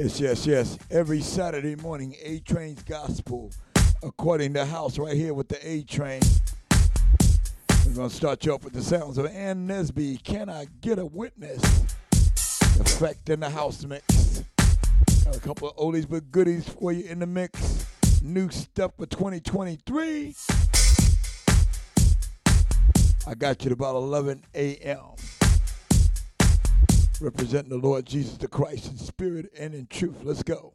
Yes, yes, yes. Every Saturday morning, A Train's Gospel, according to House, right here with the A Train. We're going to start you off with the sounds of Ann Nesby. Can I get a witness? Effect in the house mix. Got a couple of oldies but goodies for you in the mix. New stuff for 2023. I got you at about 11 a.m representing the Lord Jesus the Christ in spirit and in truth. Let's go.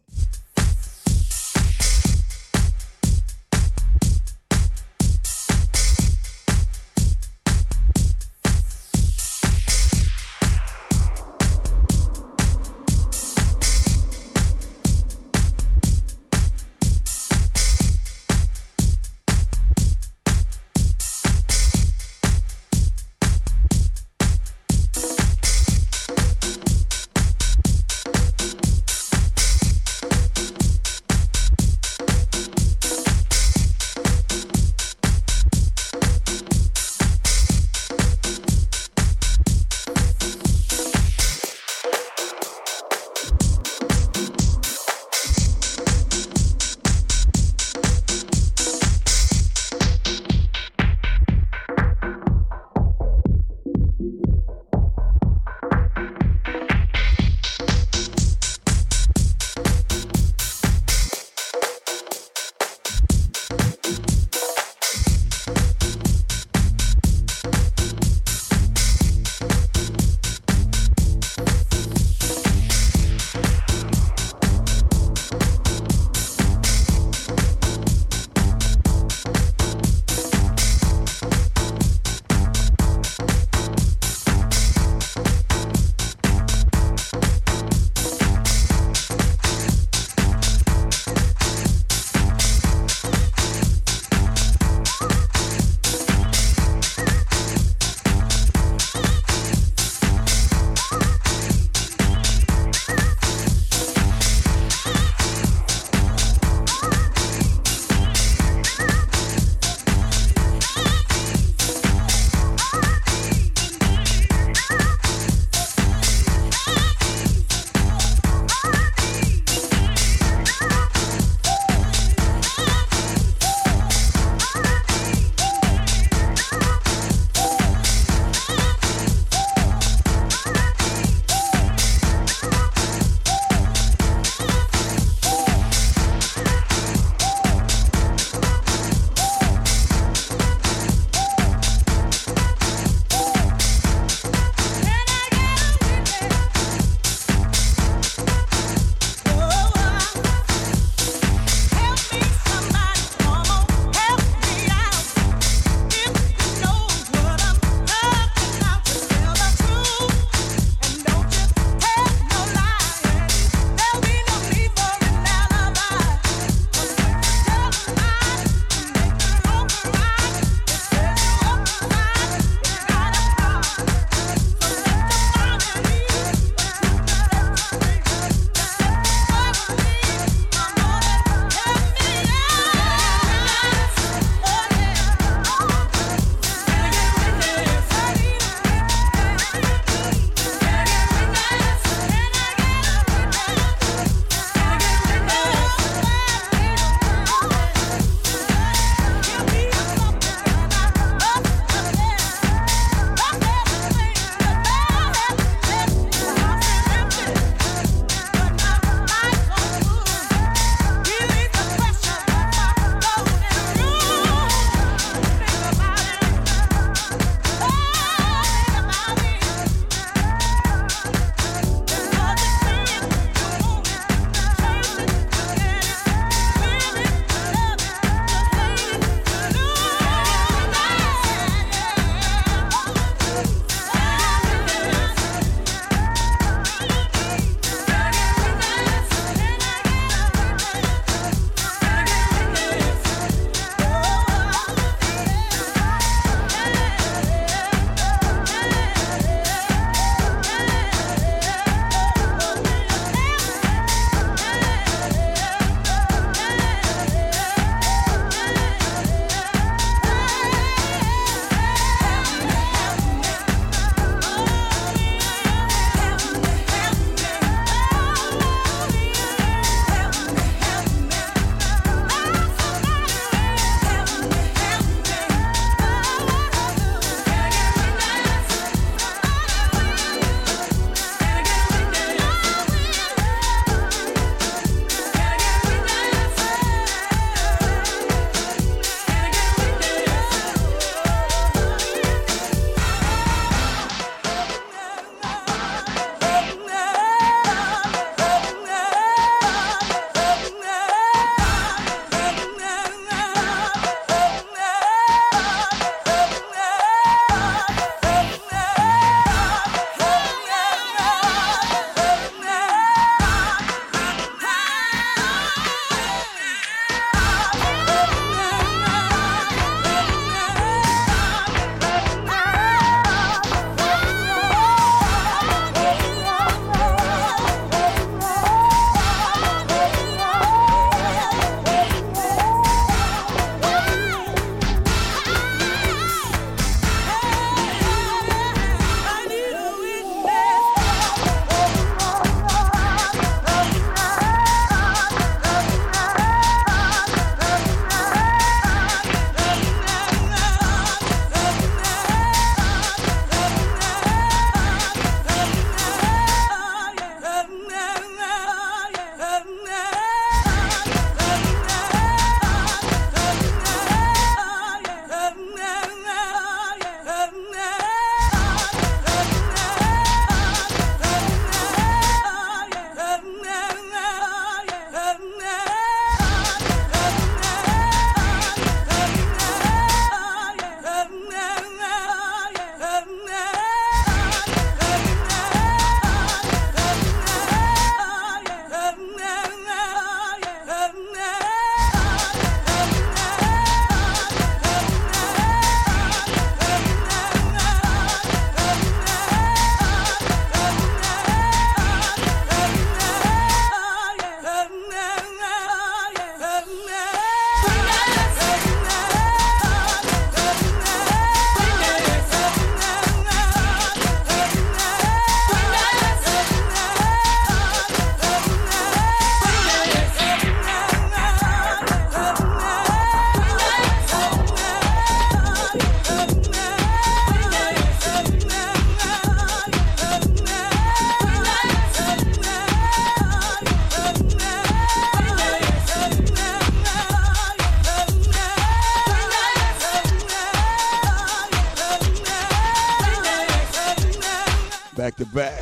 Back.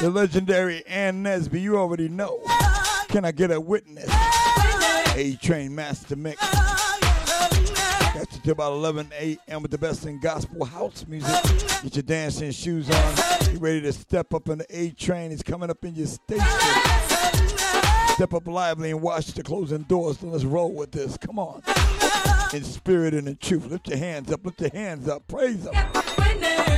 The legendary Ann Nesby, you already know. Can I get a witness? A Train Master Mix. You till about 11 a.m. with the best in gospel house music. Get your dancing shoes on. You ready to step up in the A Train? It's coming up in your station. Step up lively and watch the closing doors. So let's roll with this. Come on. In spirit and in truth. Lift your hands up. Lift your hands up. Praise them.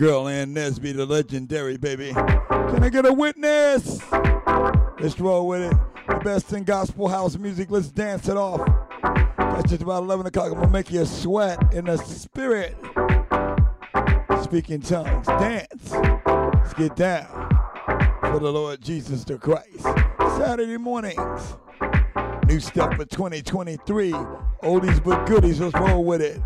Girl Ann Nesby, the legendary baby. Can I get a witness? Let's roll with it. The best in gospel house music. Let's dance it off. That's just about 11 o'clock. I'm going to make you sweat in the spirit. Speaking tongues. Dance. Let's get down for the Lord Jesus the Christ. Saturday mornings. New stuff for 2023. Oldies but goodies. Let's roll with it.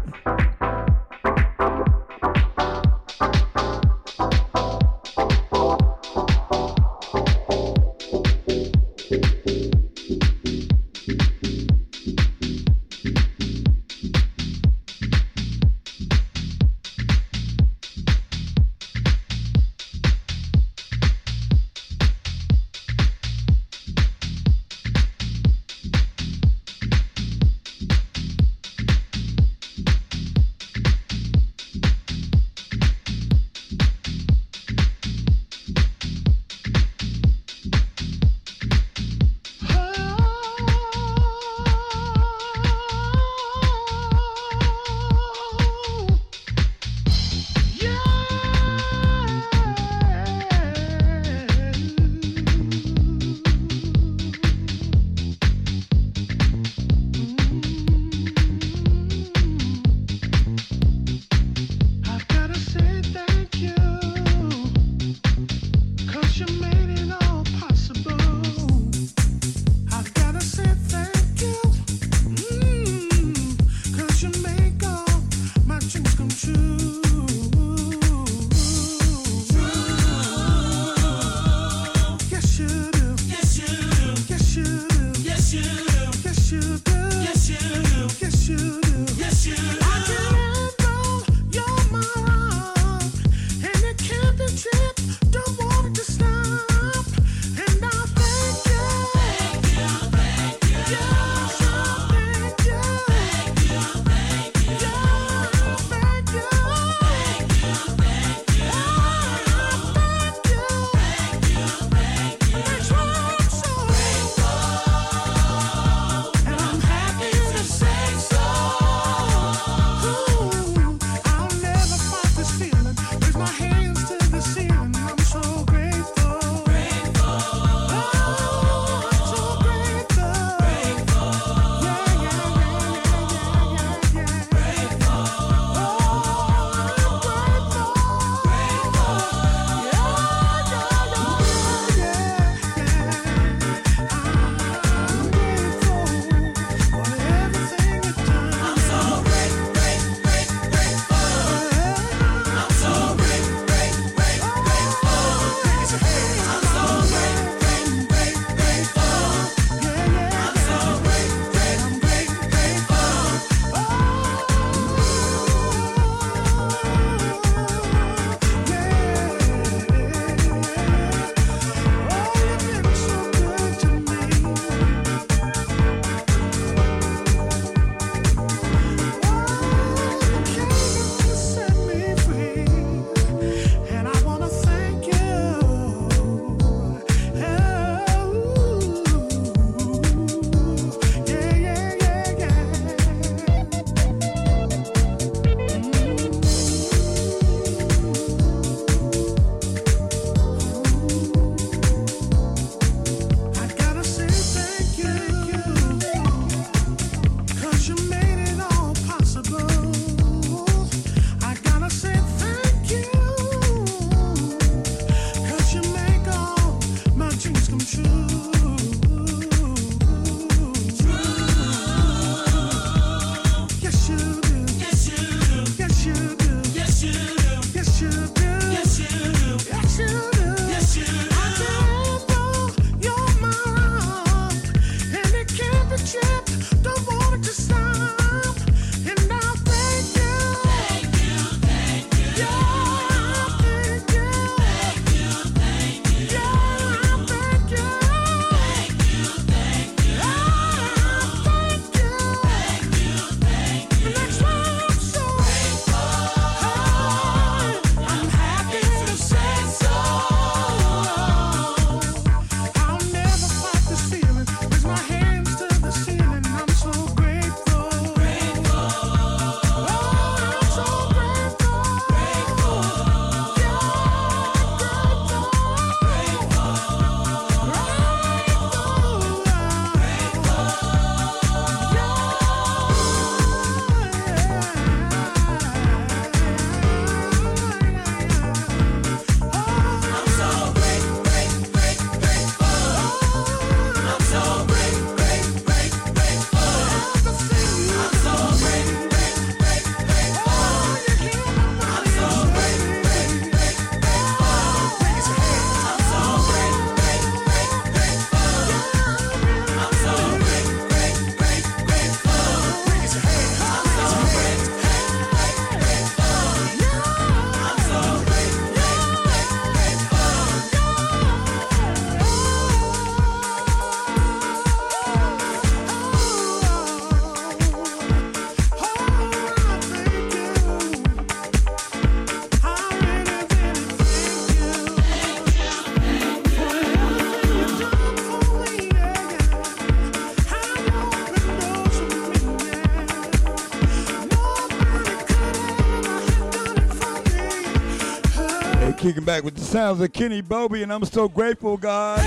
Kicking back with the sounds of Kenny Bobien, and I'm so grateful, God.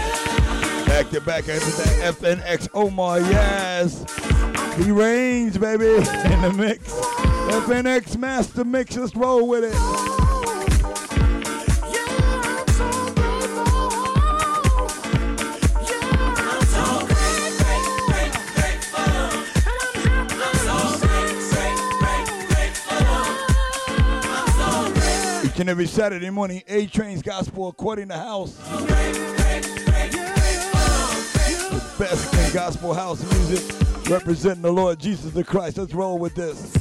Back to back after that FNX Omar Yaz. He reigns, baby, in the mix. FNX Master Mix, let's roll with it. And every Saturday morning, A Train's Gospel according to House. The best in gospel house music representing the Lord Jesus the Christ. Let's roll with this.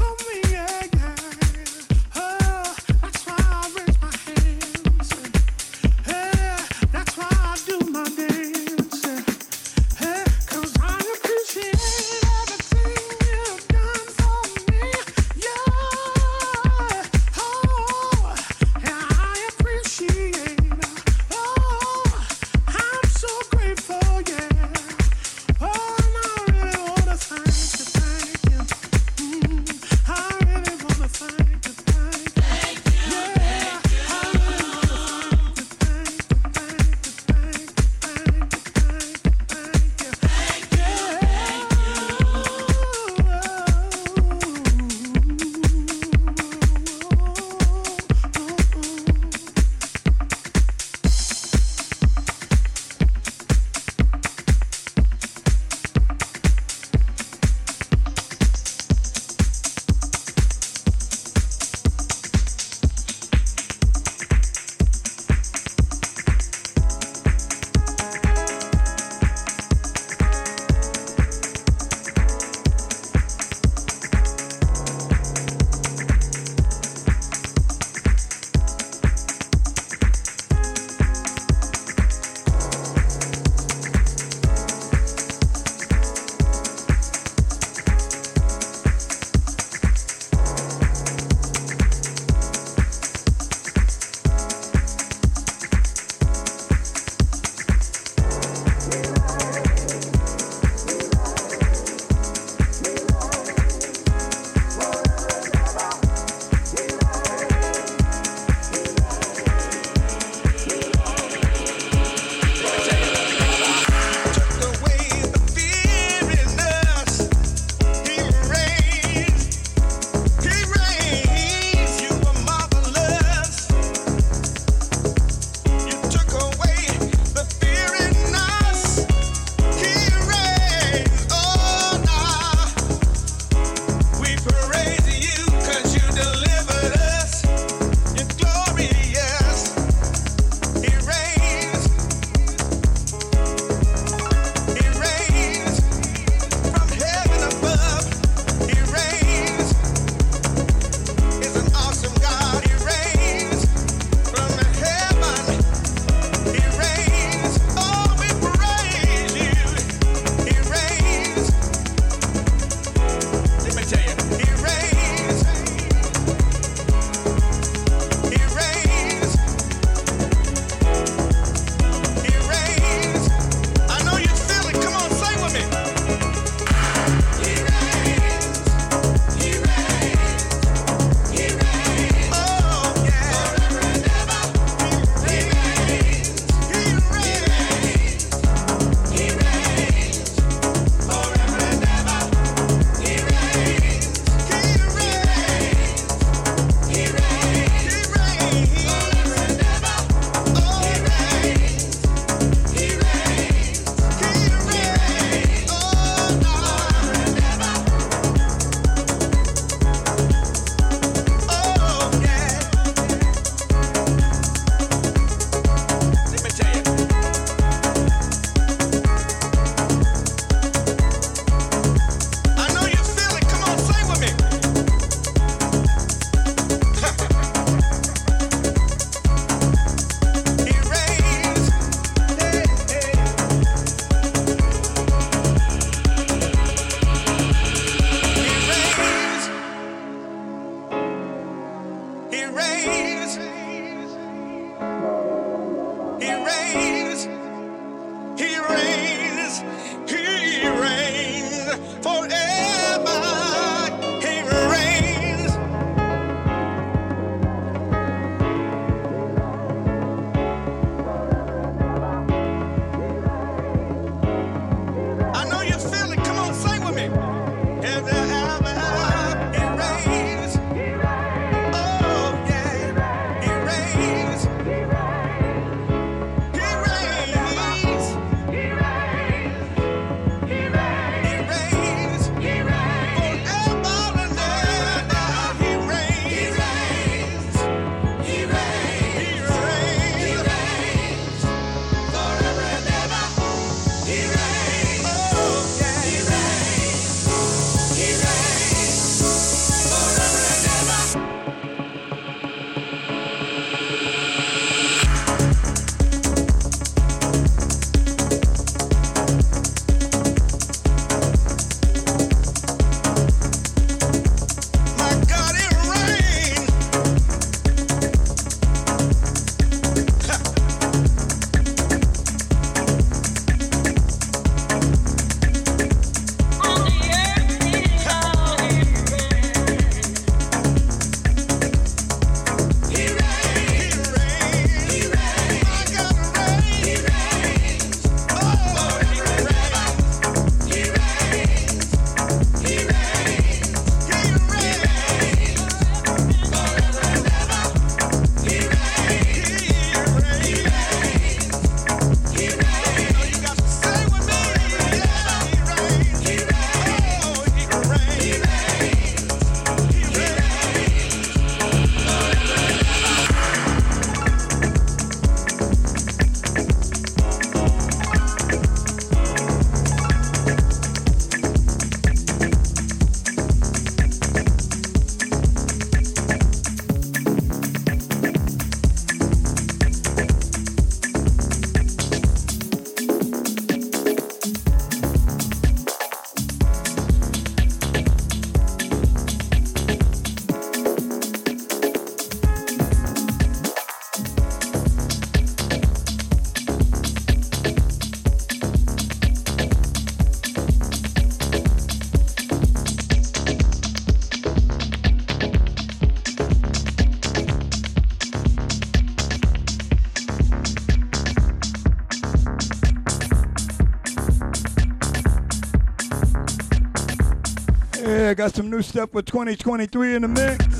Got some new stuff for 2023 in the mix.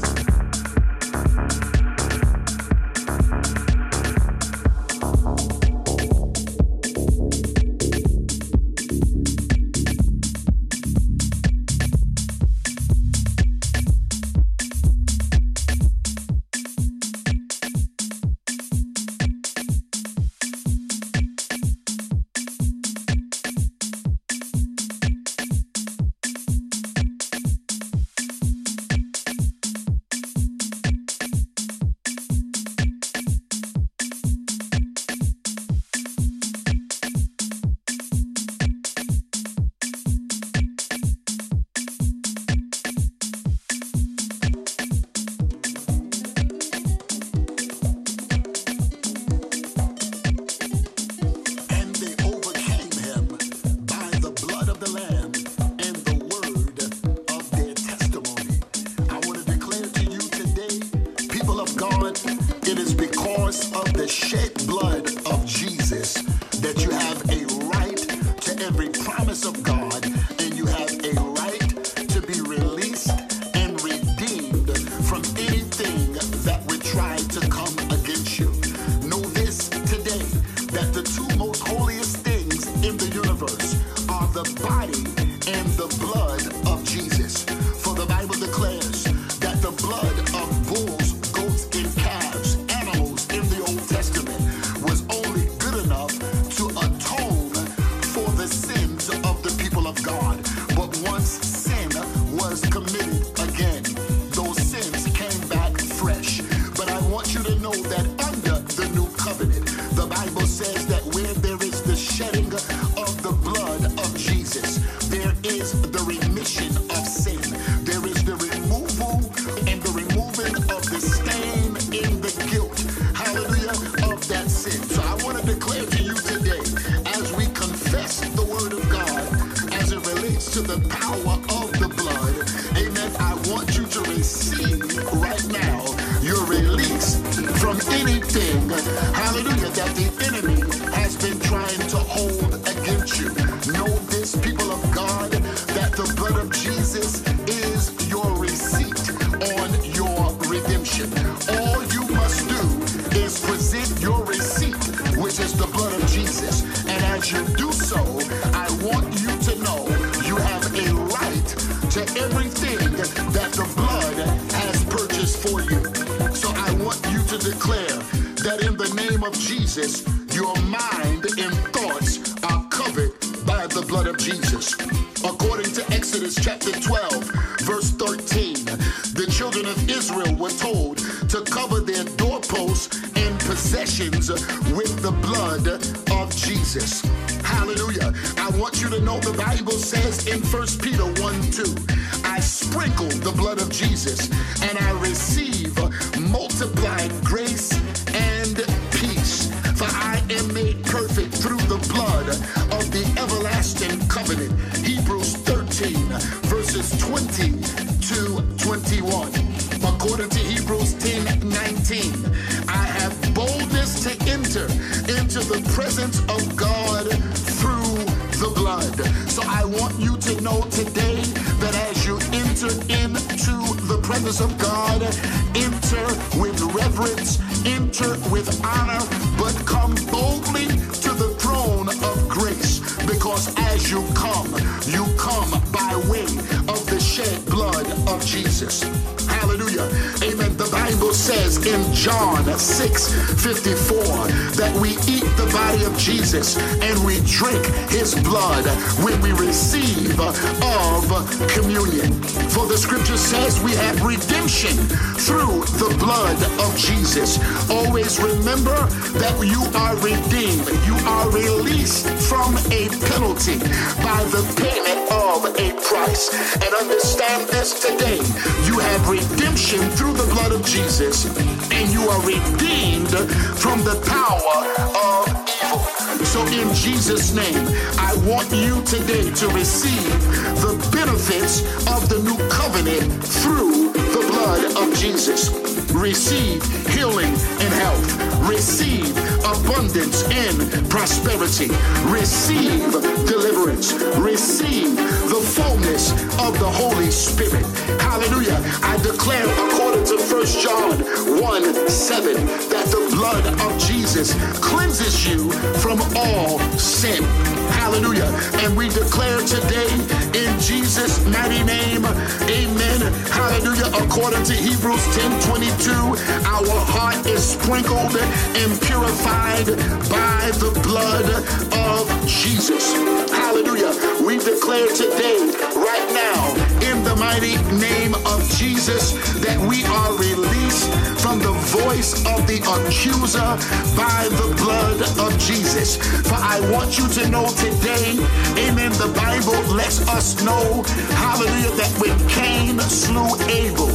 For the scripture says we have redemption through the blood of Jesus. Always remember that you are redeemed. You are released from a penalty by the payment of a price. And understand this today. You have redemption through the blood of Jesus and you are redeemed from the power of evil. so, in Jesus' name, I want you today to receive the benefits of the new covenant through the blood of Jesus. receive healing and health. Receive abundance and prosperity. Receive deliverance. Receive the fullness of the Holy Spirit. Hallelujah. I declare according to 1 John 1 7 that the blood of Jesus cleanses you from all sin. Hallelujah. And we declare today in Jesus' mighty name, amen. Hallelujah. According to Hebrews 10 22, our heart is sprinkled and purified by the blood of Jesus. Hallelujah. We declare today, right now, in the mighty name of Jesus, that we are released from the voice of the accuser by the blood of Jesus. For I want you to know today, amen, the Bible lets us know, hallelujah, that when Cain slew Abel,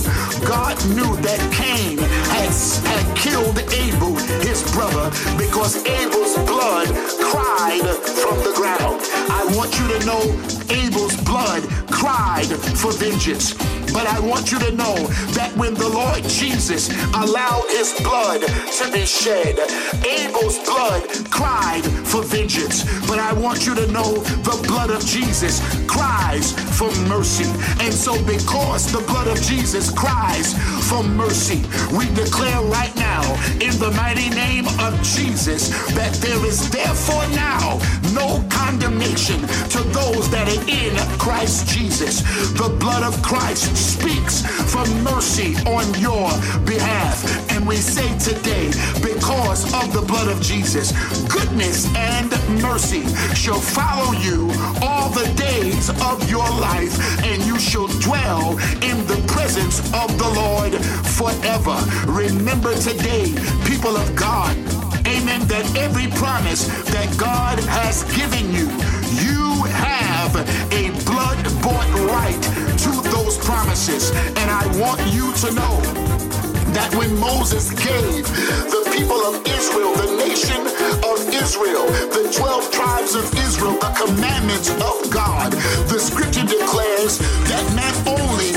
God knew that Cain had, had killed Abel, his brother, because Abel's blood cried from the ground. I want you to know Abel's blood cried for vengeance. But I want you to know that when the Lord Jesus allowed his blood to be shed, Abel's blood cried for vengeance. But I want you to know the blood of Jesus cries for mercy. And so, because the blood of Jesus cries for mercy, we declare right now, in the mighty name of Jesus, that there is therefore now no condemnation to those that are in Christ Jesus. The blood of Christ speaks for mercy on your behalf. And we say today, because of the blood of Jesus, goodness and mercy shall follow you all the days of your life, and you shall dwell in the presence of the Lord forever. Remember today, people of God, amen, that every promise that God has given you, you a blood bought right to those promises. And I want you to know that when Moses gave the people of Israel, the nation of Israel, the 12 tribes of Israel, the commandments of God, the scripture declares that not only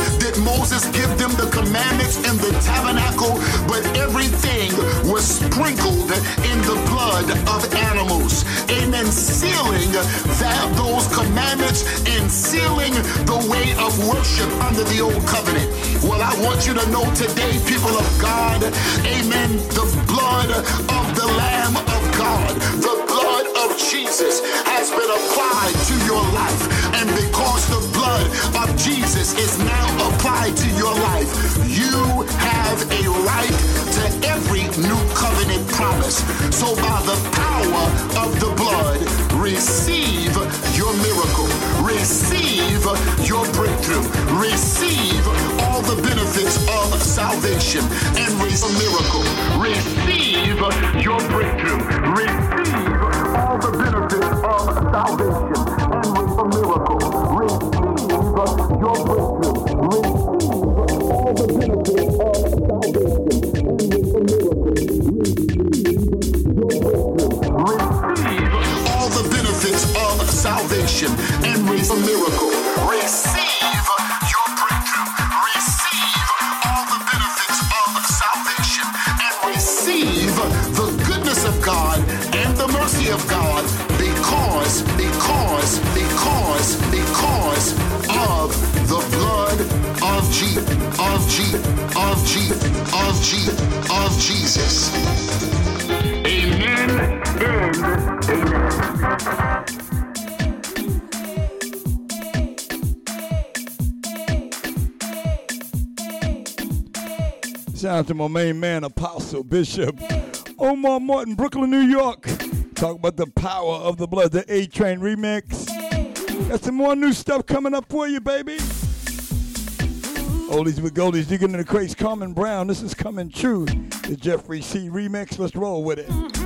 Moses give them the commandments in the tabernacle, but everything was sprinkled in the blood of animals. Amen. Sealing that those commandments and sealing the way of worship under the old covenant. Well, I want you to know today, people of God, amen, the blood of the Lamb of God, the blood of Jesus has been applied to your life. And because the blood of Jesus is now applied to your life, you have a right to every new covenant promise. So by the power of the blood, receive your miracle, receive your breakthrough, receive all the benefits of salvation and receive a miracle. Receive your breakthrough. Receive of salvation and with a miracle. Receive your breakthrough. To my main man, Apostle Bishop Omar Martin, Brooklyn, New York. Talk about the power of the blood, the A Train remix. Got some more new stuff coming up for you, baby. Oldies with goldies, digging in the crates. Carmen Brown, this is coming true. The Jeffrey C remix. Let's roll with it.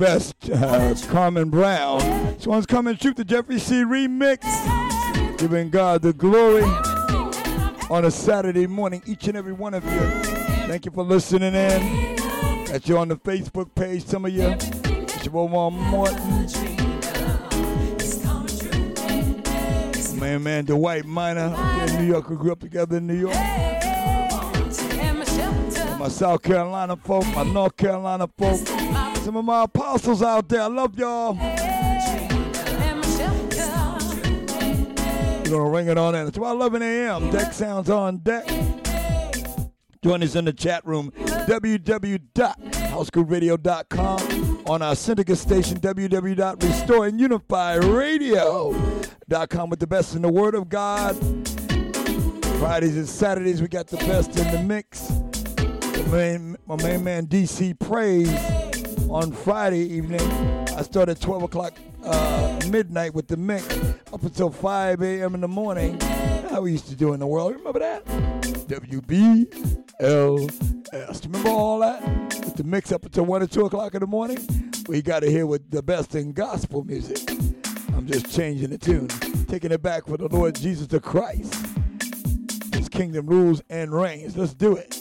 Best, uh, Carmen Brown. This one's coming true the Jeffrey C remix, giving God the glory on a Saturday morning, each and every one of you. Thank you for listening in. Got you're on the Facebook page, some of you. It's your boy Morton. Man, man, Minor up there New York, who grew up together in New York. My South Carolina folk, my North Carolina folk, some of my apostles out there. I love y'all. We're gonna ring it on about 11 a.m. Deck sounds on deck. Join us in the chat room, www.housegrooveradio.com, on our syndicate station, www.restoreandunifyradio.com, with the best in the Word of God. Fridays and Saturdays, we got the best in the mix. My main, my main man DC Praise on Friday evening. I start at 12 o'clock uh, midnight with the mix up until 5 a.m. in the morning. How we used to do in the world. Remember that? WBLS. Remember all that? With the mix up until 1 or 2 o'clock in the morning? We got to hear with the best in gospel music. I'm just changing the tune, taking it back for the Lord Jesus the Christ. His kingdom rules and reigns. Let's do it.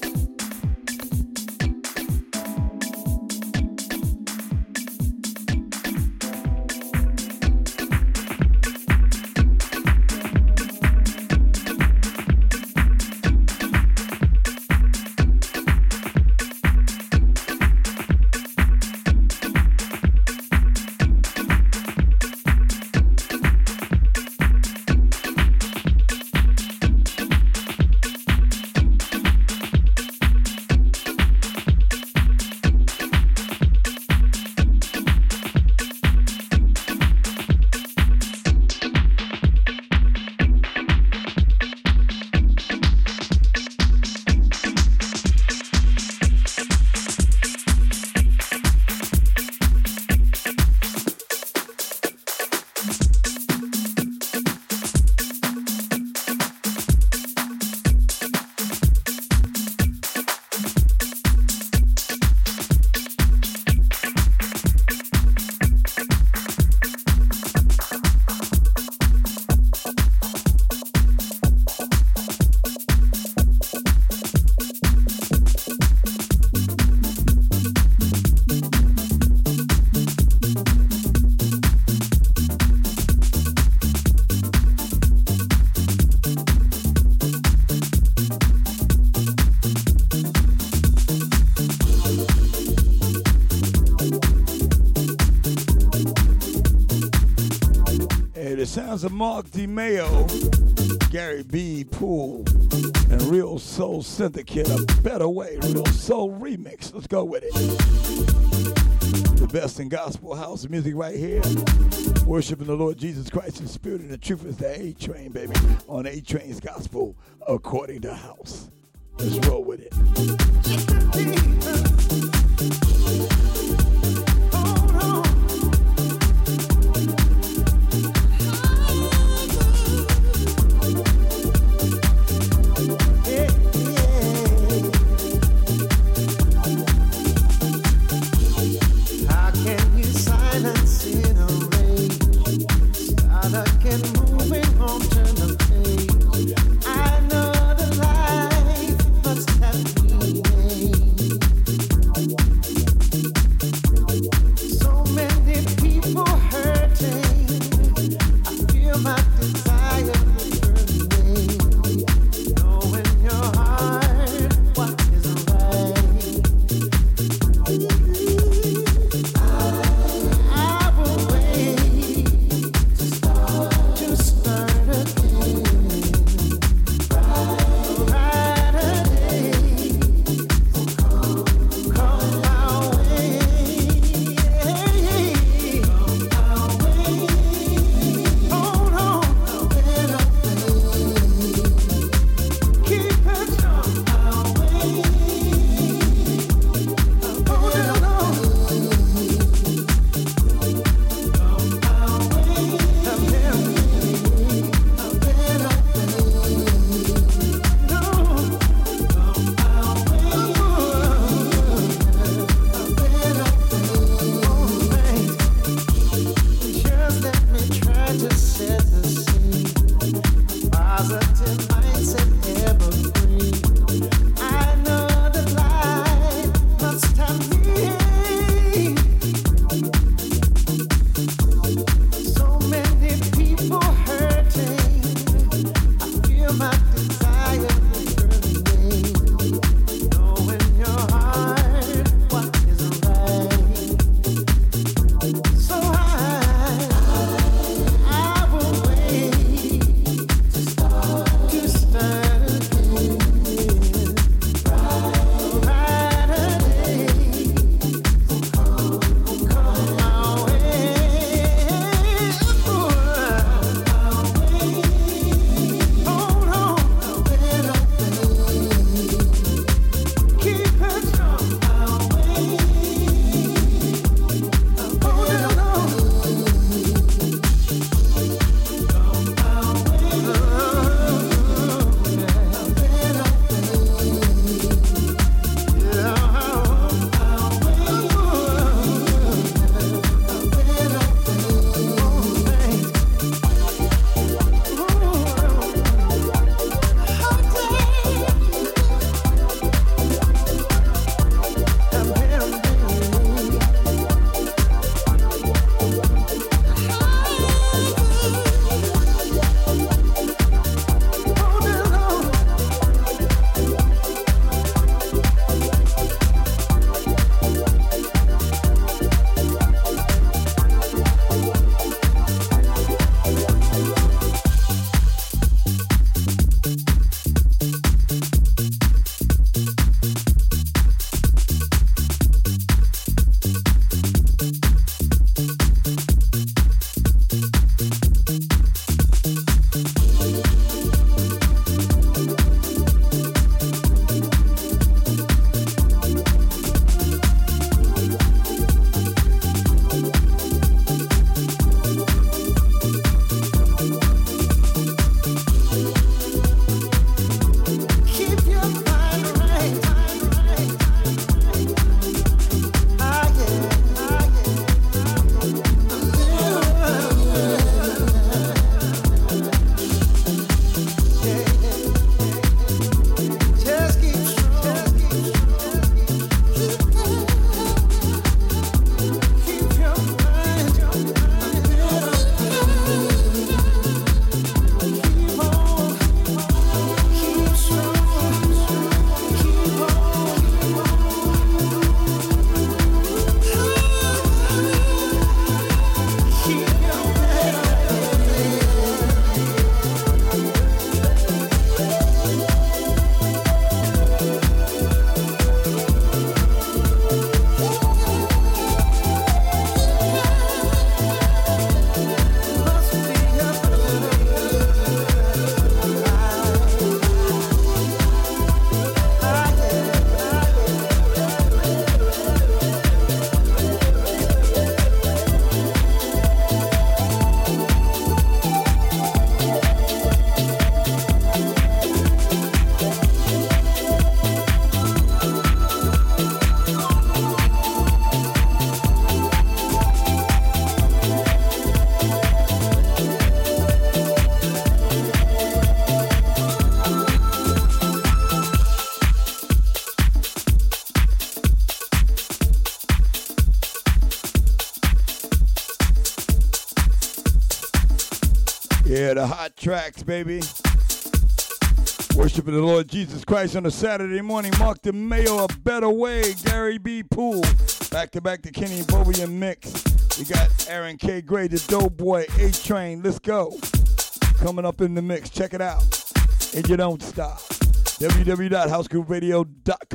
Sounds of Mark DeMeo, Gary B. Poole, and Real Soul Syndicate, a better way, Real Soul Remix. Let's go with it. The best in gospel house music right here. Worshiping the Lord Jesus Christ in spirit and the truth is the A Train, baby. On A Train's gospel according to house. Let's roll the hot tracks, baby. Worshiping the Lord Jesus Christ on a Saturday morning. Mark DeMeo, A Better Way, Gary B. Poole. Back to back to Kenny Bobien Mix. We got Aaron K. Gray, the Doughboy, A Train. Let's go. Coming up in the mix. Check it out. And you don't stop. www.housegrooveradio.com.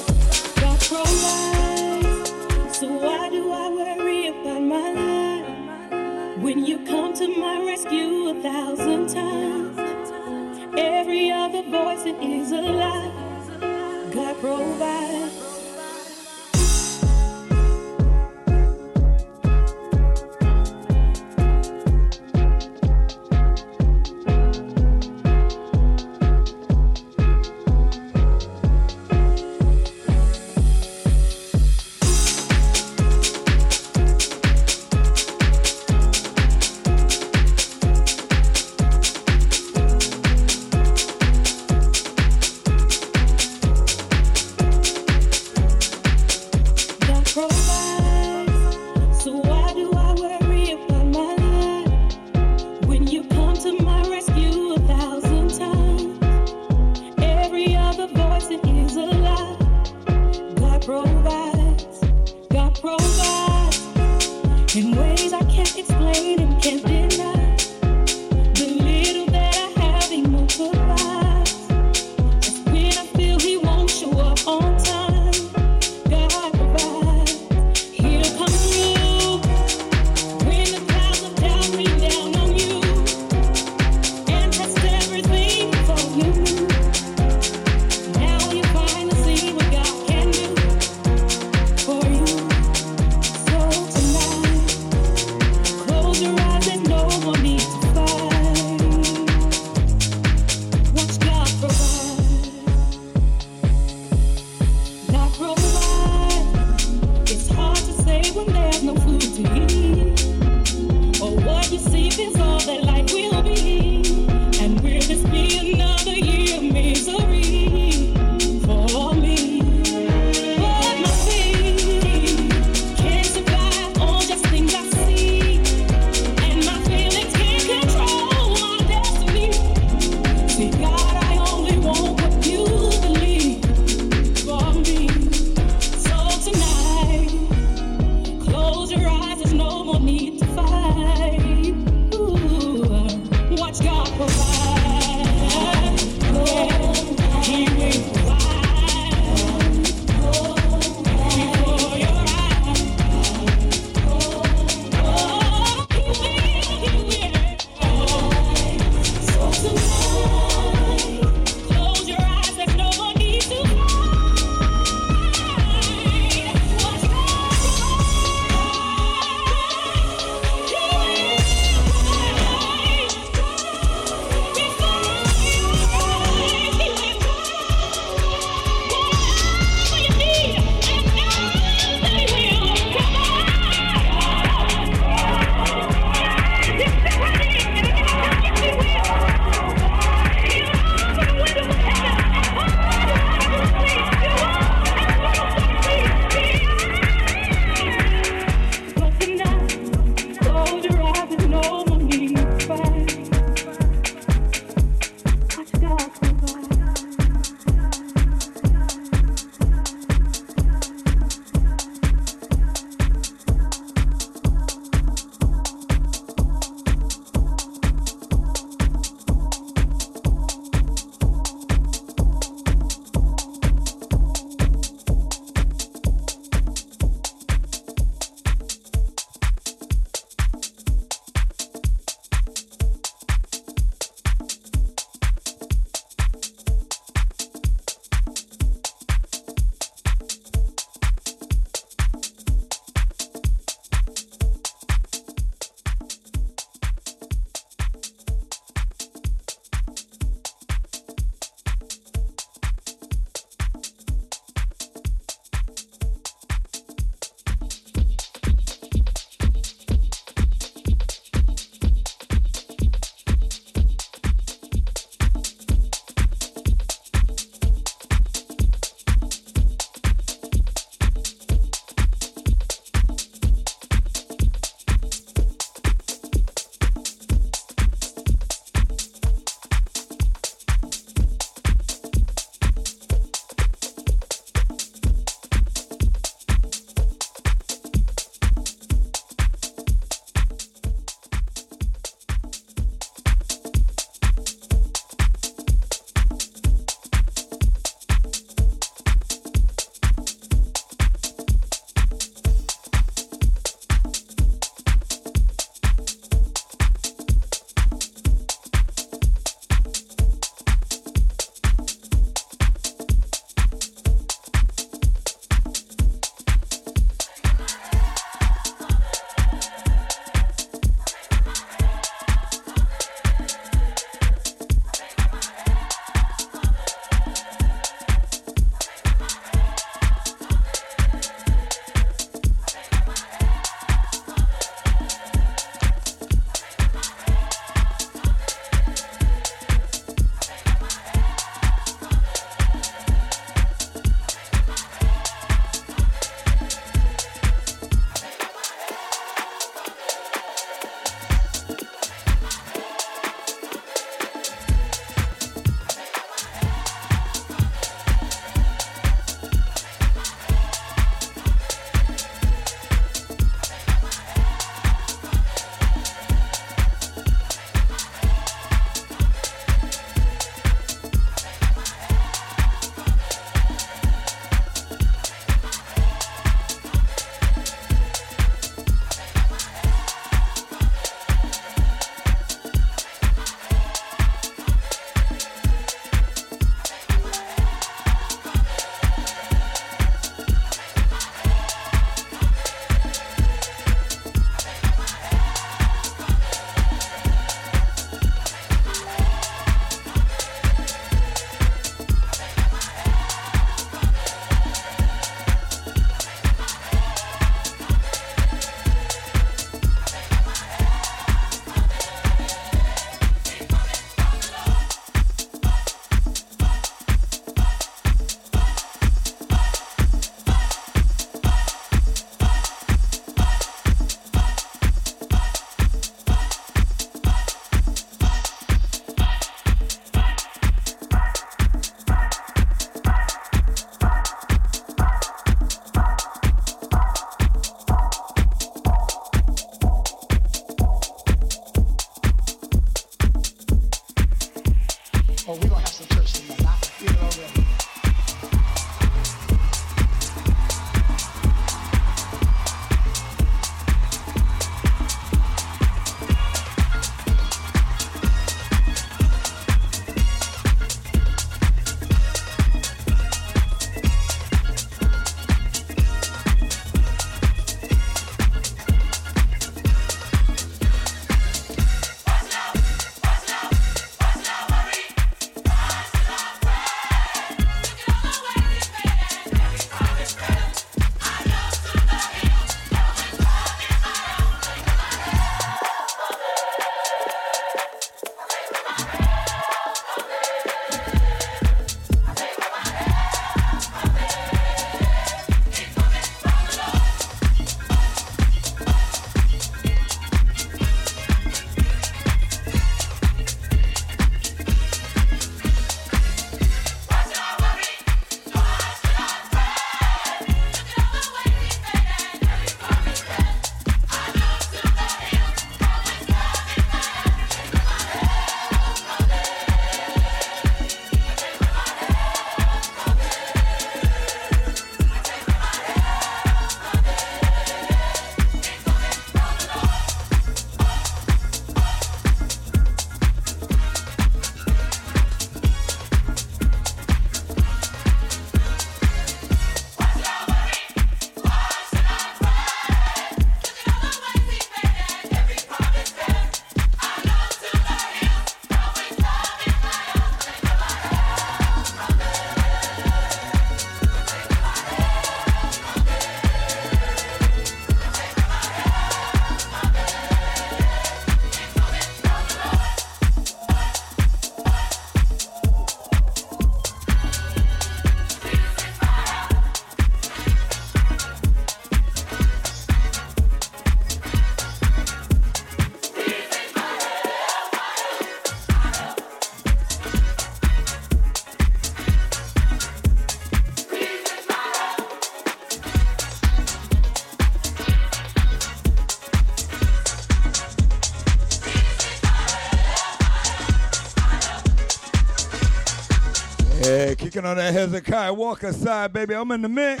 Kicking on that Hezekiah Walker side, baby. I'm in the mix.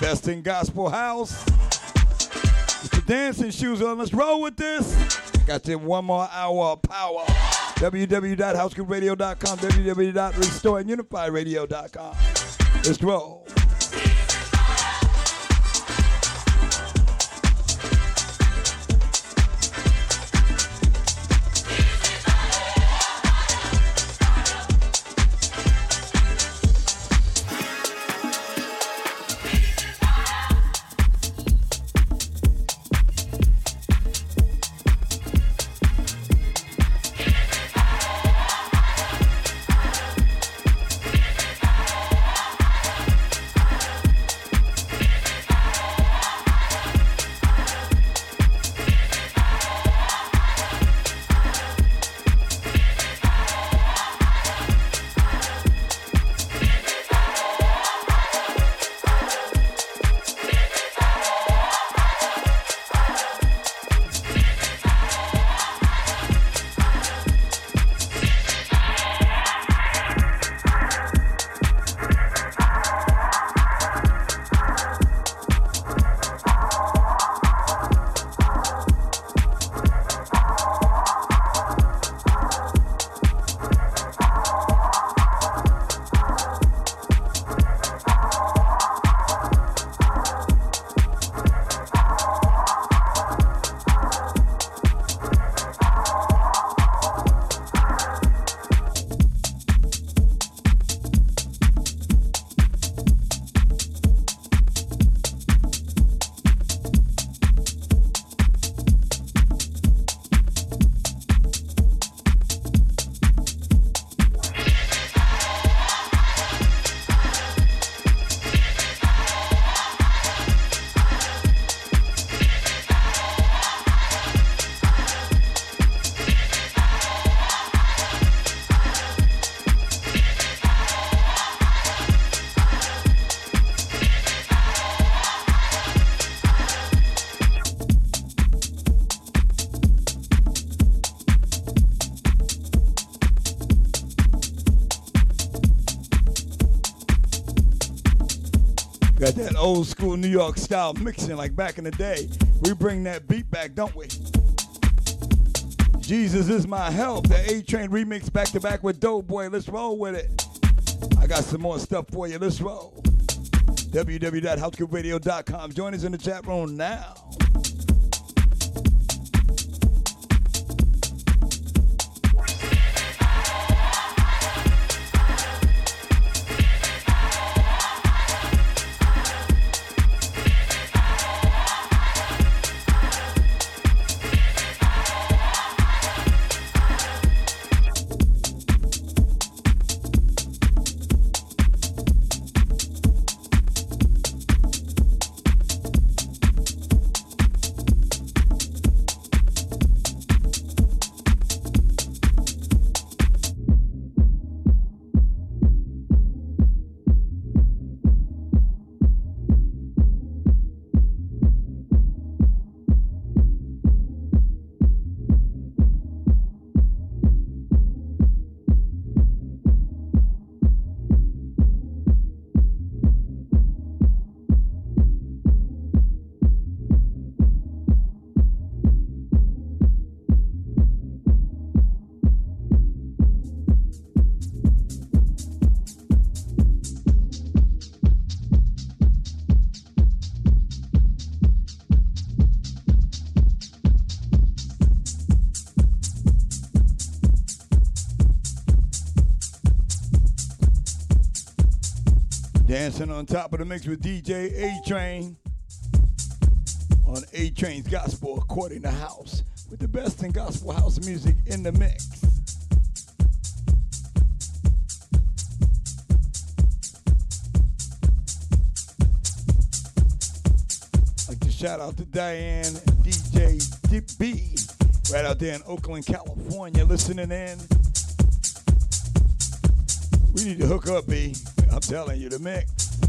Best in gospel house. Get your dancing shoes on. Let's roll with this. Got you one more hour of power. www.housegrooveradio.com, www.restoreandunifyradio.com. Let's roll. That old school New York style mixing like back in the day. We bring that beat back, don't we? Jesus is my help. The A Train remix back to back with Dope Boy. Let's roll with it. I got some more stuff for you. Let's roll. www.housegrooveradio.com. Join us in the chat room now. Dancing on top of the mix with DJ A Train on A Train's Gospel According to House with the best in gospel house music in the mix. Like to shout out to Diane and DJ Dip B right out there in Oakland, California, listening in. We need to hook up, B. I'm telling you, the mix.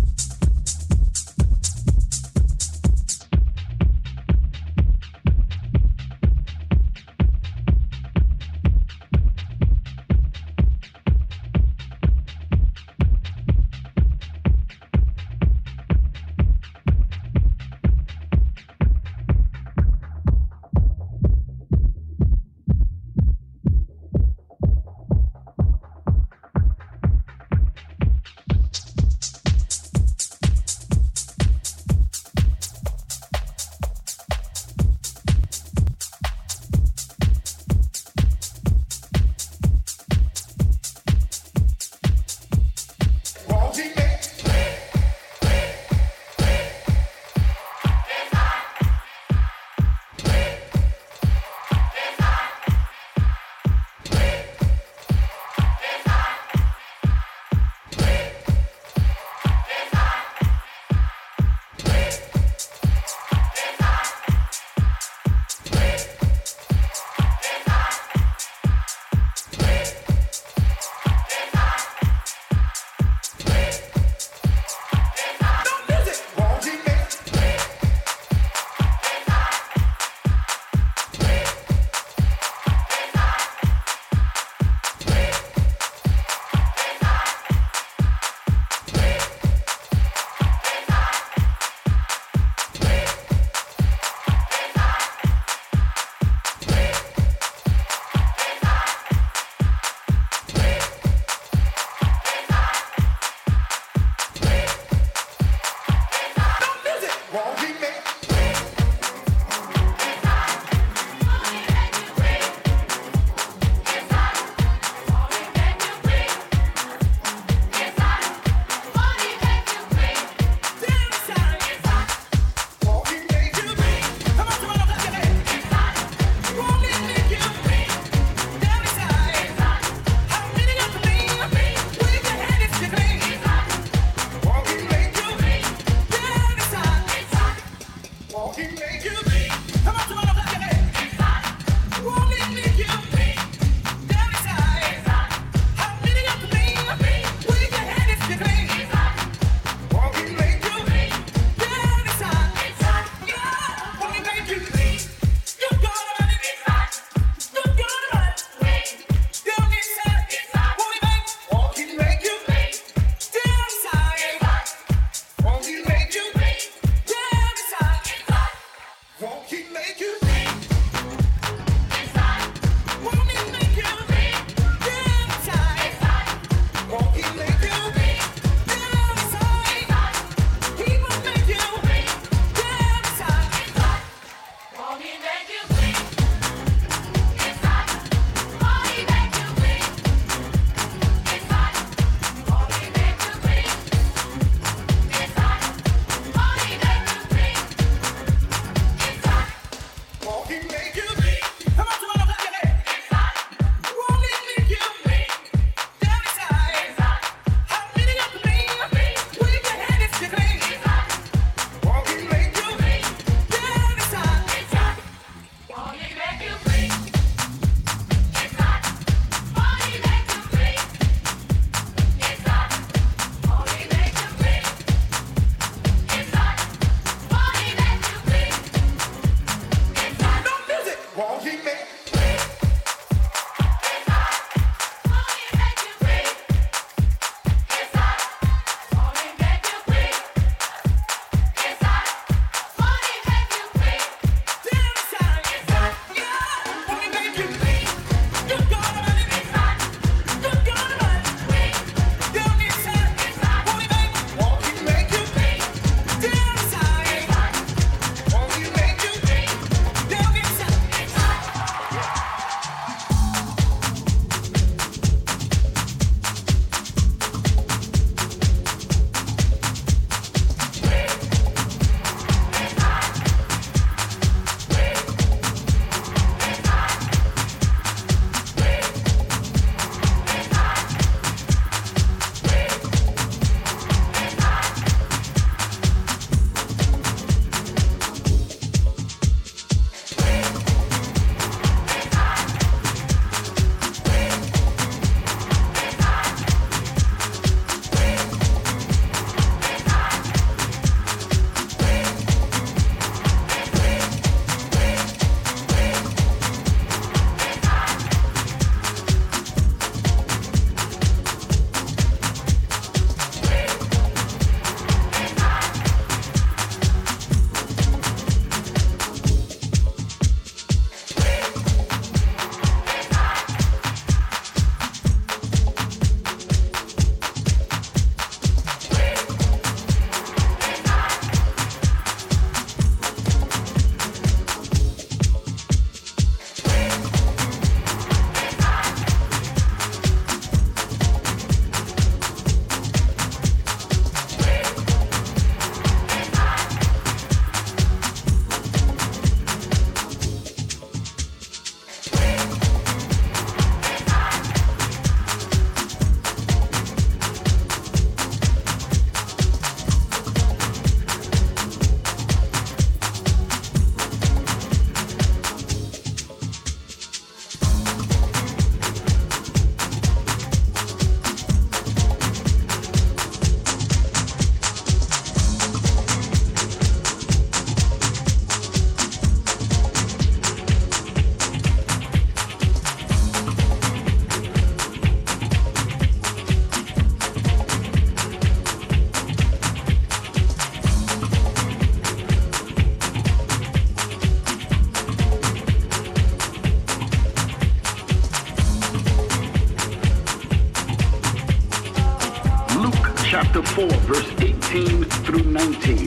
Chapter 4, verse 18 through 19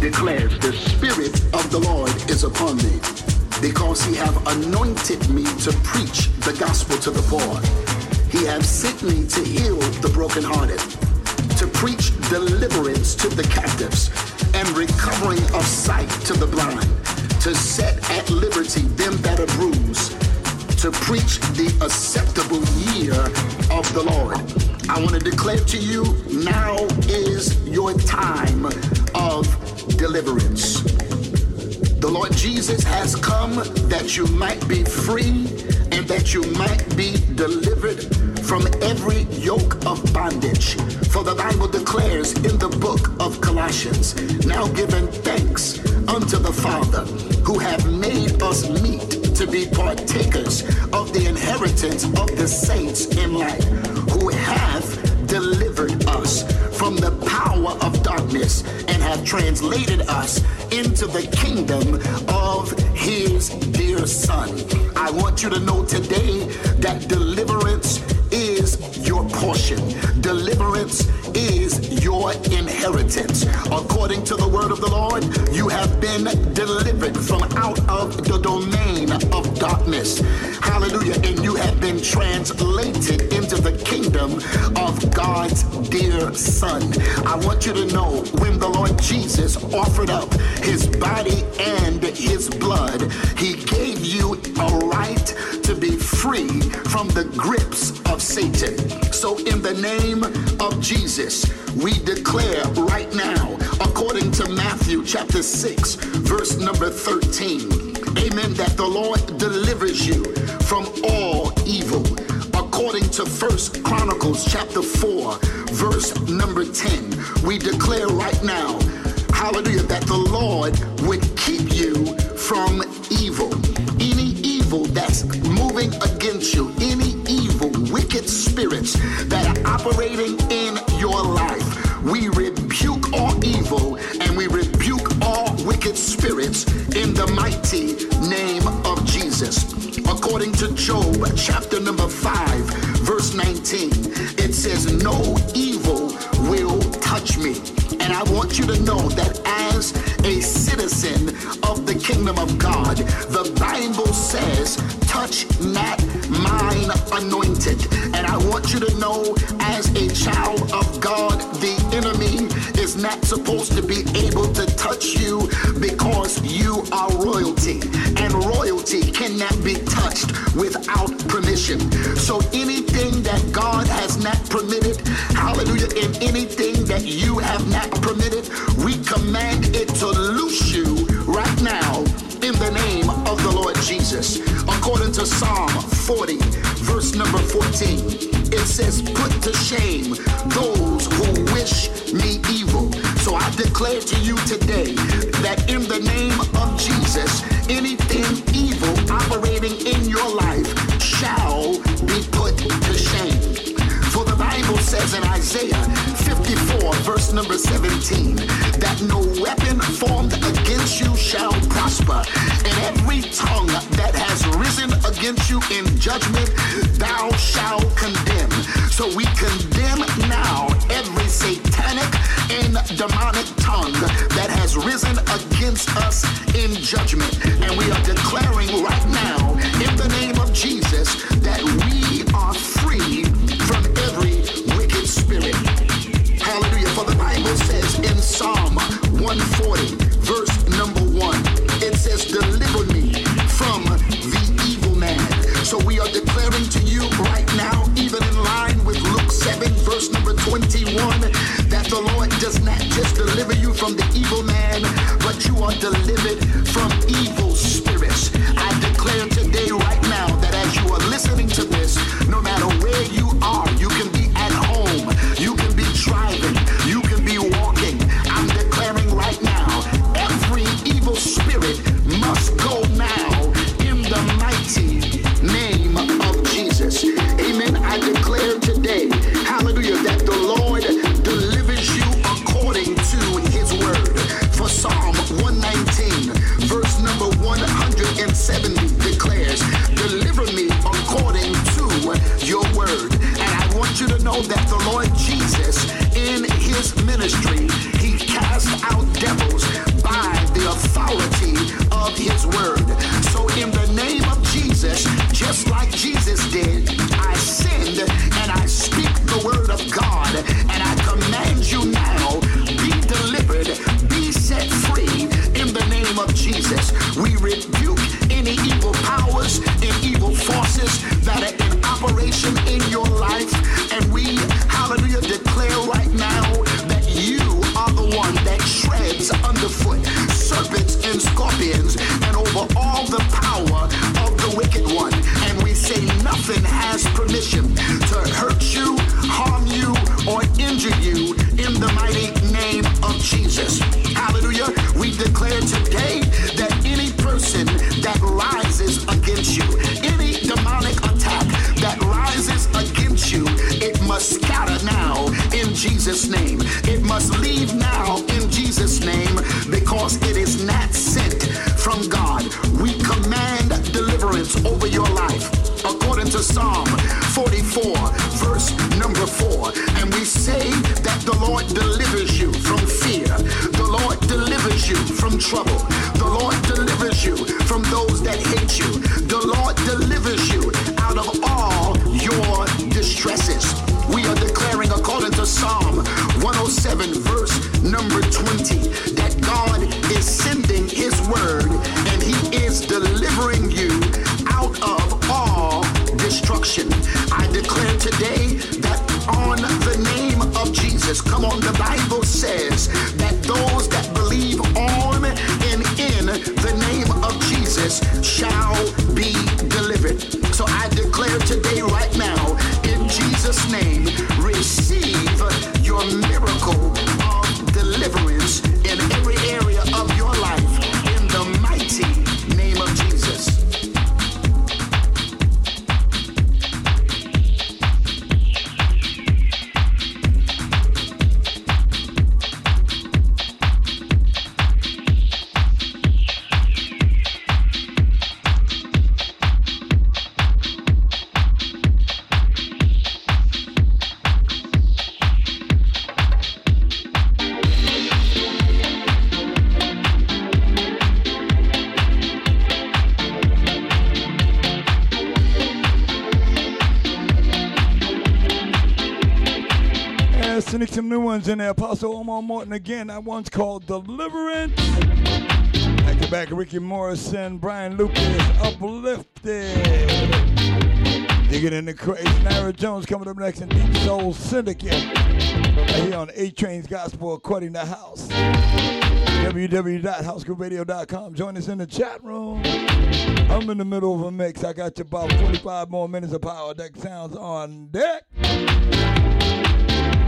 declares, The Spirit of the Lord is upon me, because he have anointed me to preach the gospel to the poor. He have sent me to heal the brokenhearted, to preach deliverance to the captives, and recovering of sight to the blind, to set at liberty them that are bruised, to preach the acceptable year of the Lord. I want to declare to you now is your time of deliverance. The Lord Jesus has come that you might be free and that you might be delivered from every yoke of bondage. For the Bible declares in the book of Colossians, now giving thanks unto the Father who have made us meet to be partakers of the inheritance of the saints in light, who have delivered us from the power of darkness and have translated us into the kingdom of his dear son. I want you to know today that deliverance is your portion. Deliverance is your inheritance. According to the word of the Lord, you have been delivered from out of the domain of darkness. Hallelujah. And you have been translated into the kingdom of God's dear son. I want you to know when the Lord Jesus offered up his body and his blood, he gave you a right to be free from the grips of Satan. So, in the name of Jesus, we declare right now, according to Matthew chapter 6, verse number 13, amen, that the Lord delivers you from all evil. According to First Chronicles chapter 4, verse number 10, we declare right now, hallelujah, that the Lord would keep you from evil. Any evil that's moving against you, spirits that are operating in your life, we rebuke all evil and we rebuke all wicked spirits in the mighty name of Jesus. According to Job chapter number 5, verse 19, it says, No evil will touch me. And I want you to know that as a citizen of the kingdom of God, the Bible says, touch not mine anointed. And I want you to know, as a child of God, the enemy is not supposed to be able to touch you because you are royalty. And royalty cannot be touched without permission. So anything that God has not permitted, hallelujah, and anything that you have not permitted, we command it to loose you right now in the name of the Lord Jesus. According to Psalm 40, verse number 14, it says, Put to shame those who wish me evil. So I declare to you today that in the name of Jesus, anything evil operating in your life shall be put to shame. For the Bible says in Isaiah 54, verse number 17, that no weapon formed against you shall prosper, and every tongue that has risen against you in judgment, thou shalt condemn. So we condemn now every satanic and demonic tongue that has risen against us in judgment. And we are declaring right now, in the name of Jesus, that we are free new ones in there. Apostle Omar Morton again. That one's called Deliverance. Back to back, Ricky Morrison, Brian Lucas, Uplifted. Digging in the crates. Nara Jones coming up next in Deep Soul Syndicate. Right here on A Train's Gospel According to House. www.housegrooveradio.com. Join us in the chat room. I'm in the middle of a mix. I got you about 45 more minutes of Power Deck Sounds on deck.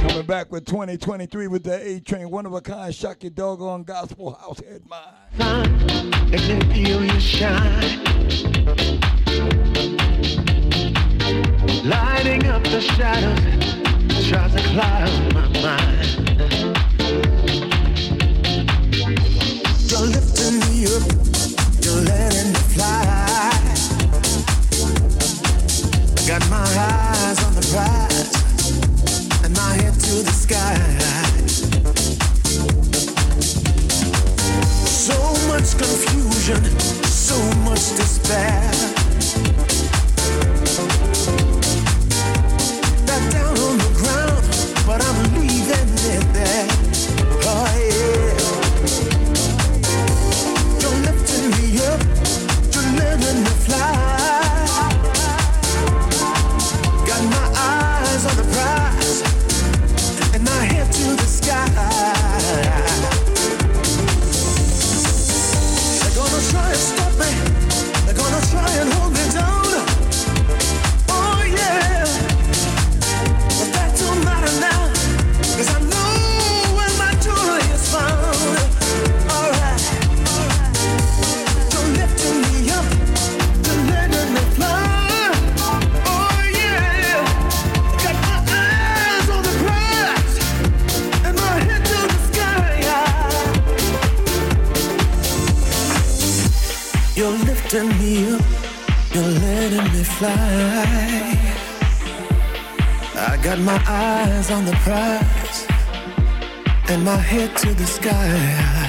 Coming back with 2023 with the A Train, one of a kind, shock your doggone gospel house head mind. Let feel you shine. Lighting up the shadows, tries to cloud my mind. You're lifting me up, you're letting me fly. I got my eyes. so much confusion, so much despair. fly. I got my eyes on the prize and my head to the sky.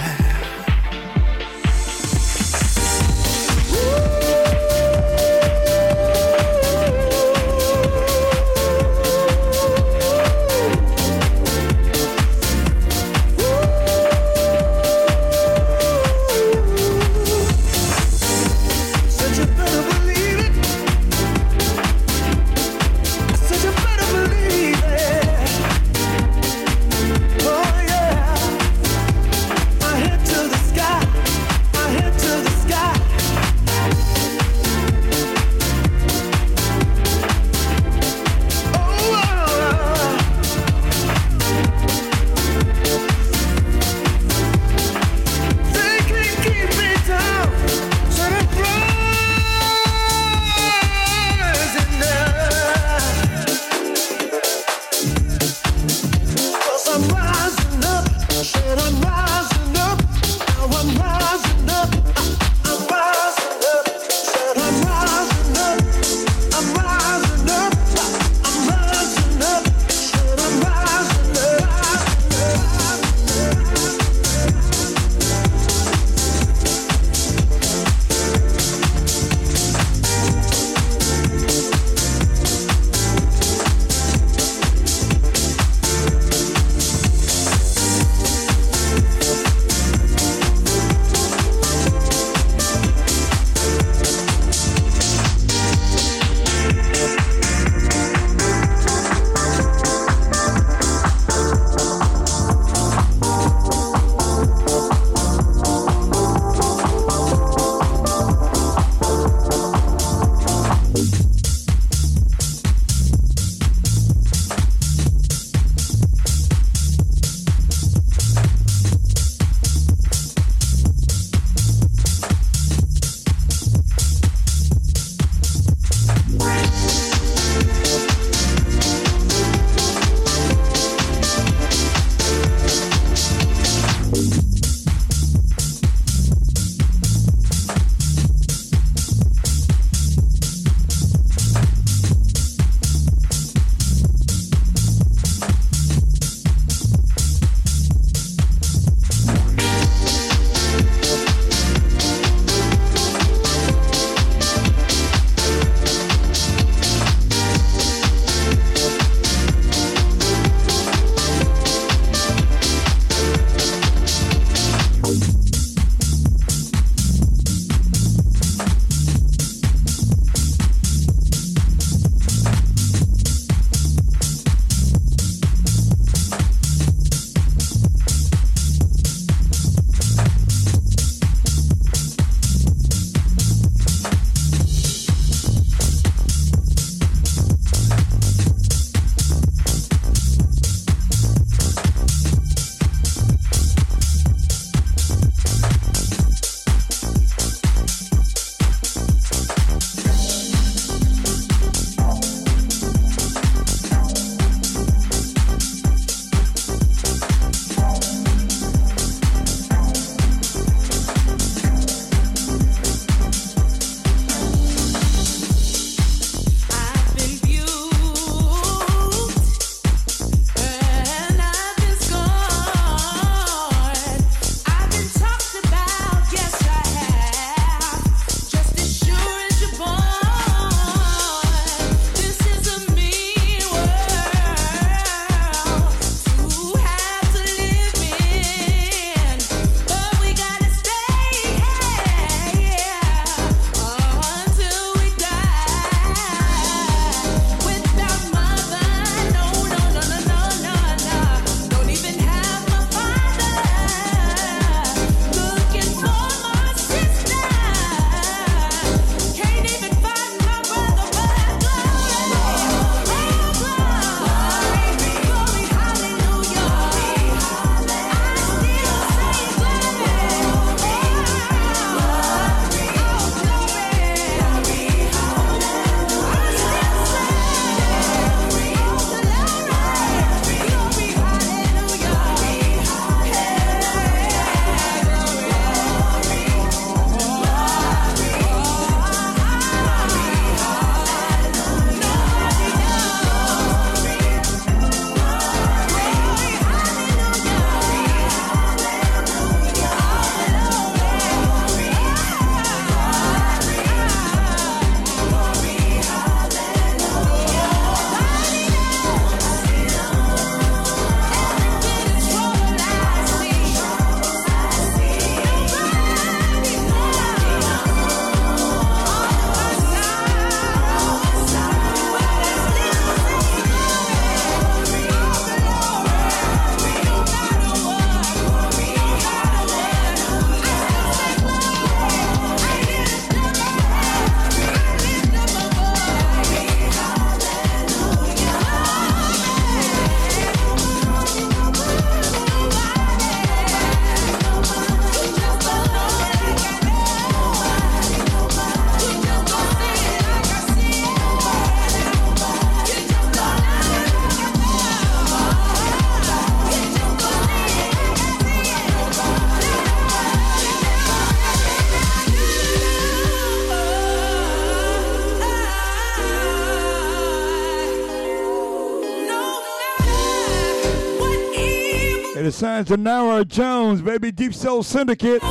Signs of Nara Jones, baby. Deep Soul Syndicate.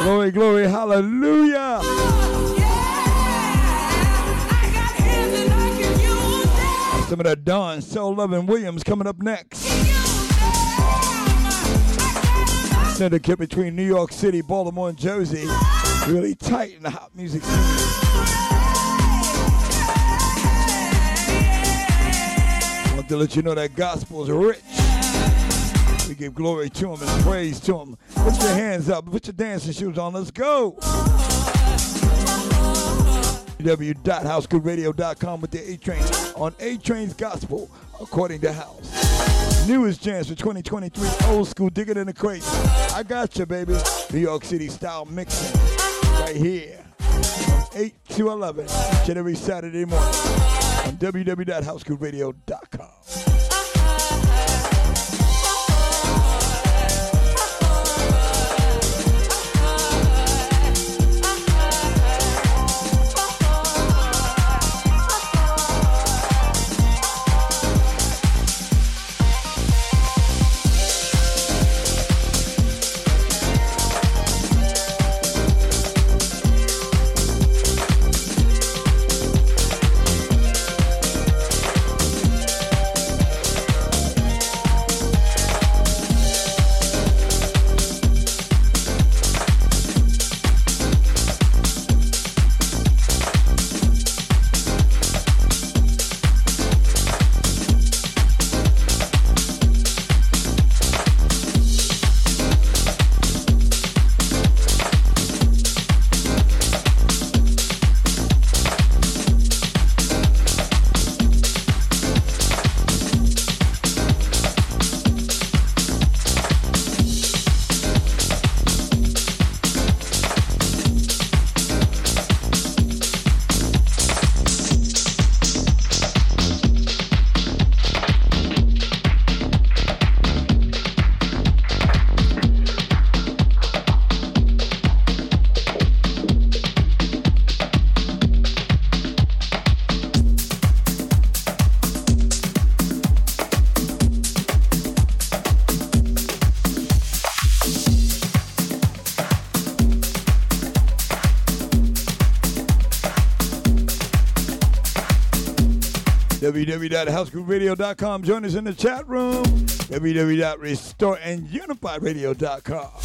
Glory, glory, hallelujah. Some of that Don Soul Loving Williams coming up next. Syndicate between New York City, Baltimore, and Jersey. Really tight in the hot music scene. Want to let you know that gospel is rich. We give glory to him and praise to him. Put your hands up, put your dancing shoes on. Let's go. www.housegrooveradio.com with the A Train on A Train's Gospel according to House. Newest jams for 2023, old school, dig it in the crates. I got you, baby. New York City style mixing right here. 8 to 11, each and every Saturday morning on www.housegrooveradio.com. www.housegrooveradio.com. Join us in the chat room. www.restoreandunifyradio.com.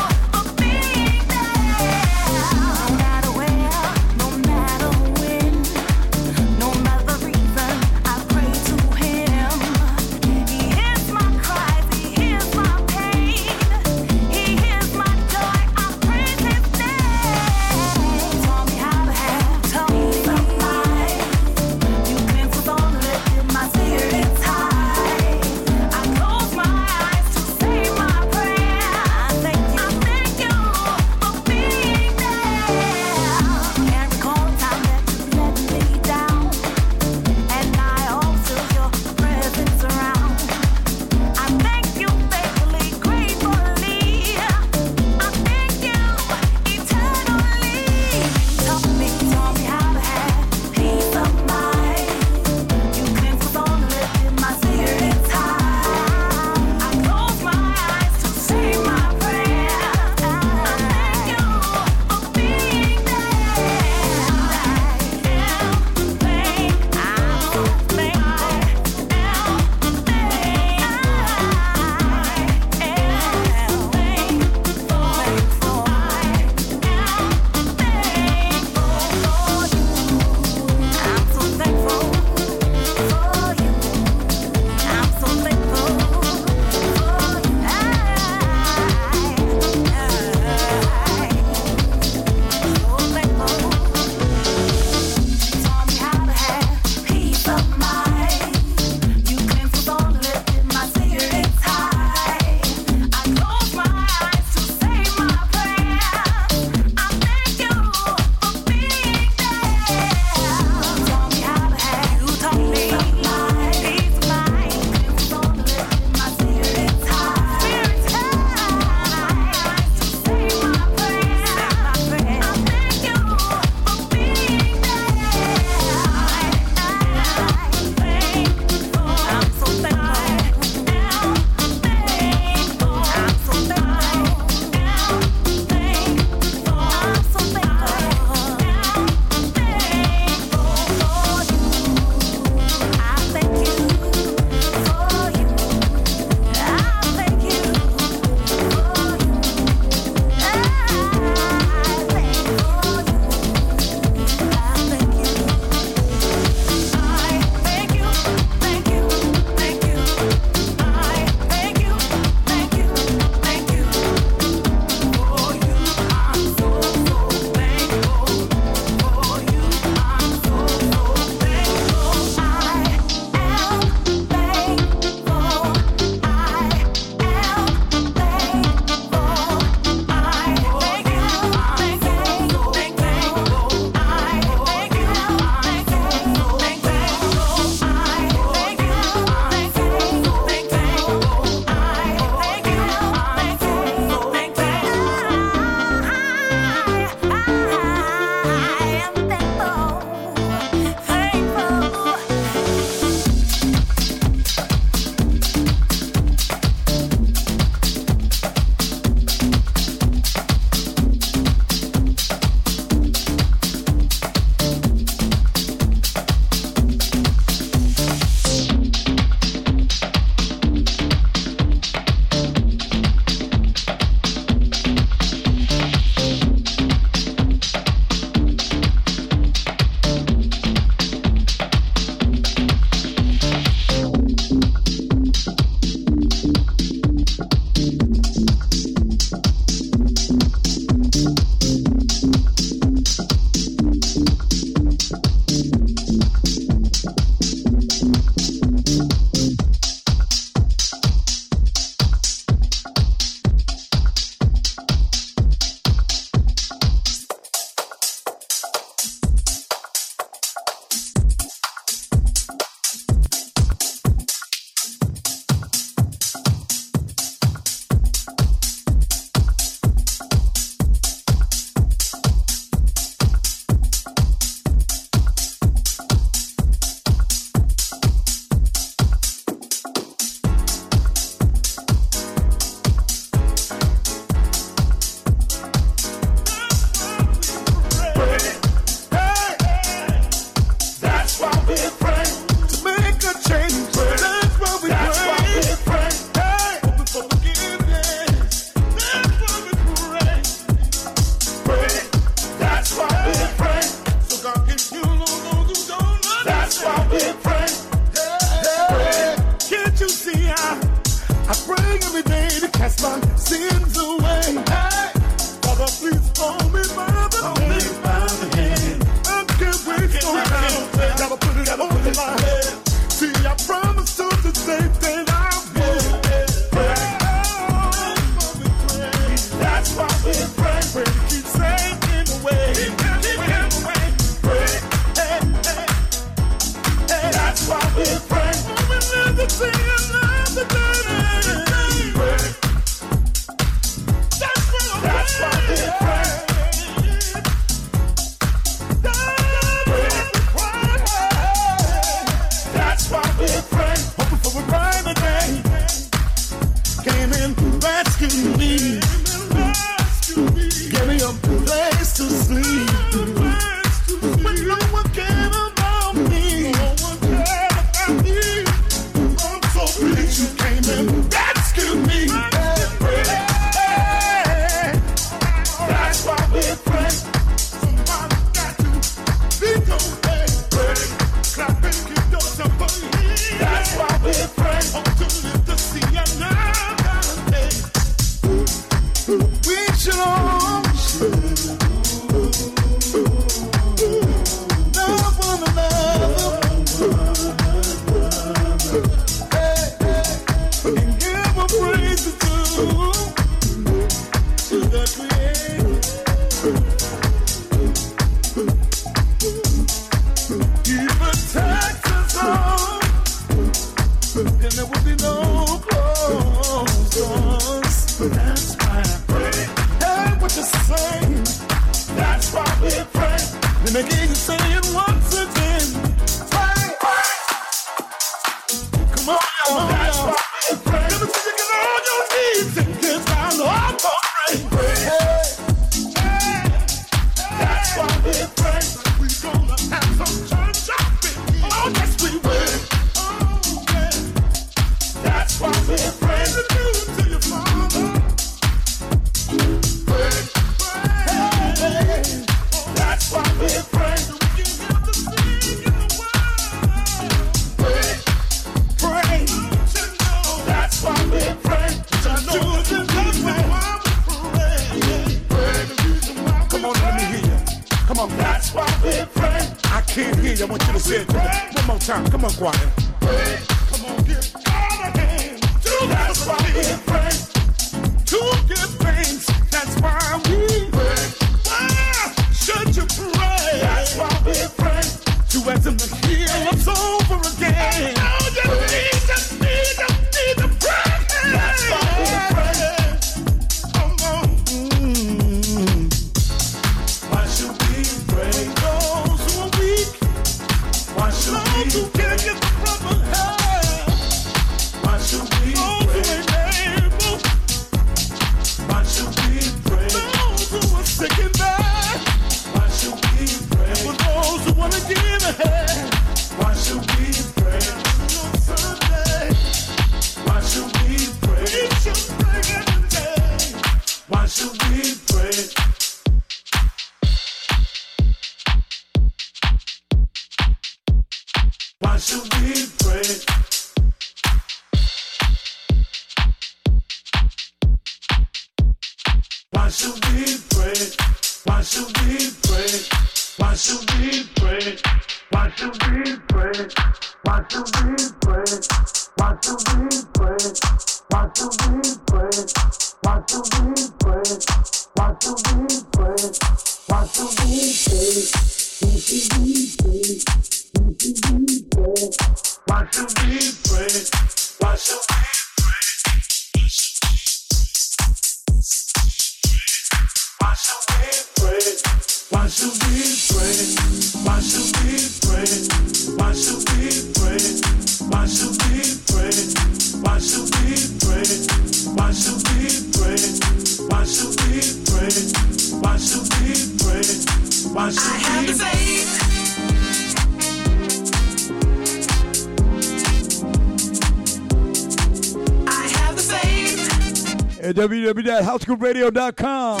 at housegrooveradio.com.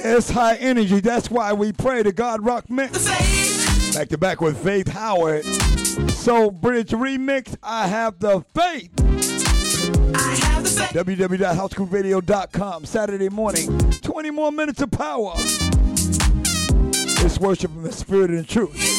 It's high energy. That's why we pray to God Rock Mix. Back to back with Faith Howard. So Bridge Remix. I have the faith. faith. www.housegrooveradio.com. Saturday morning. 20 more minutes of power. It's worship in the spirit and truth.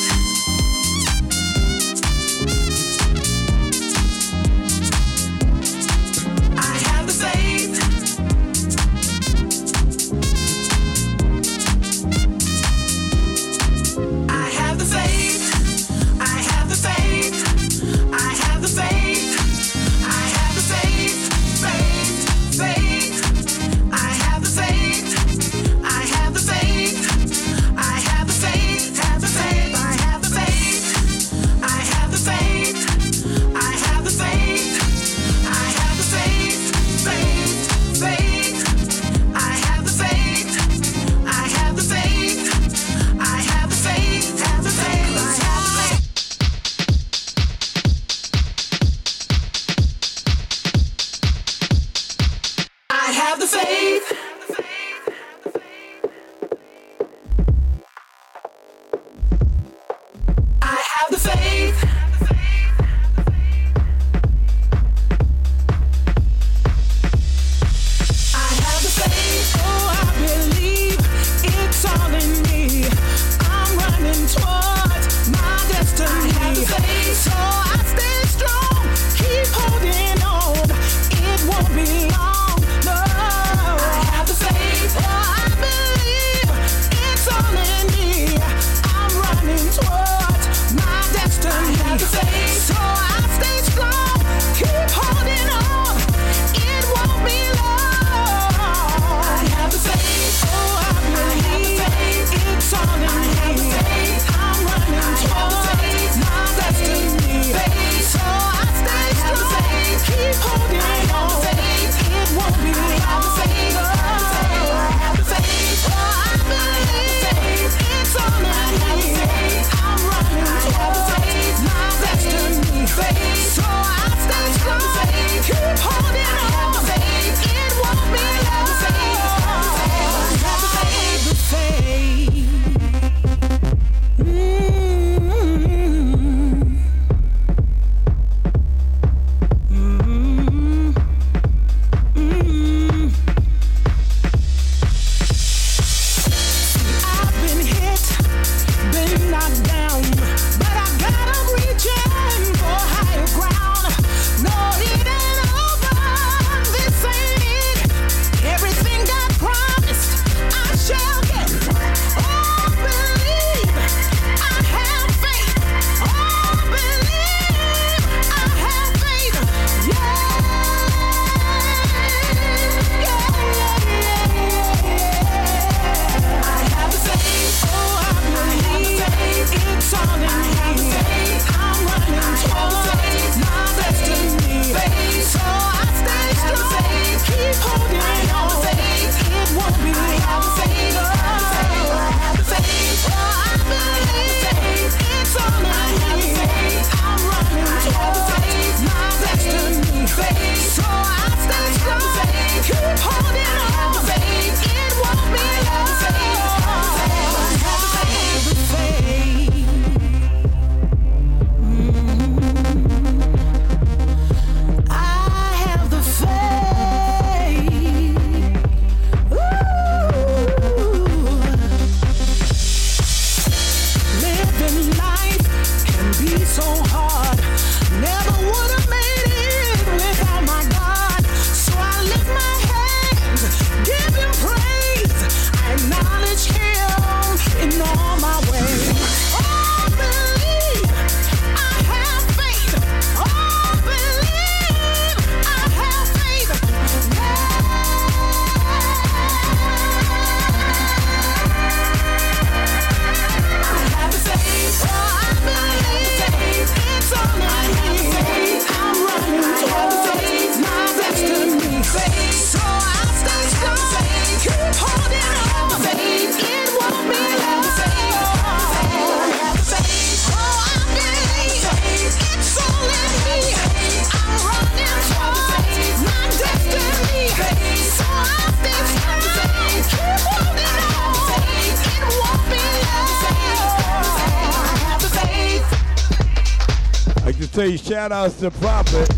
Say shout outs to Prophet,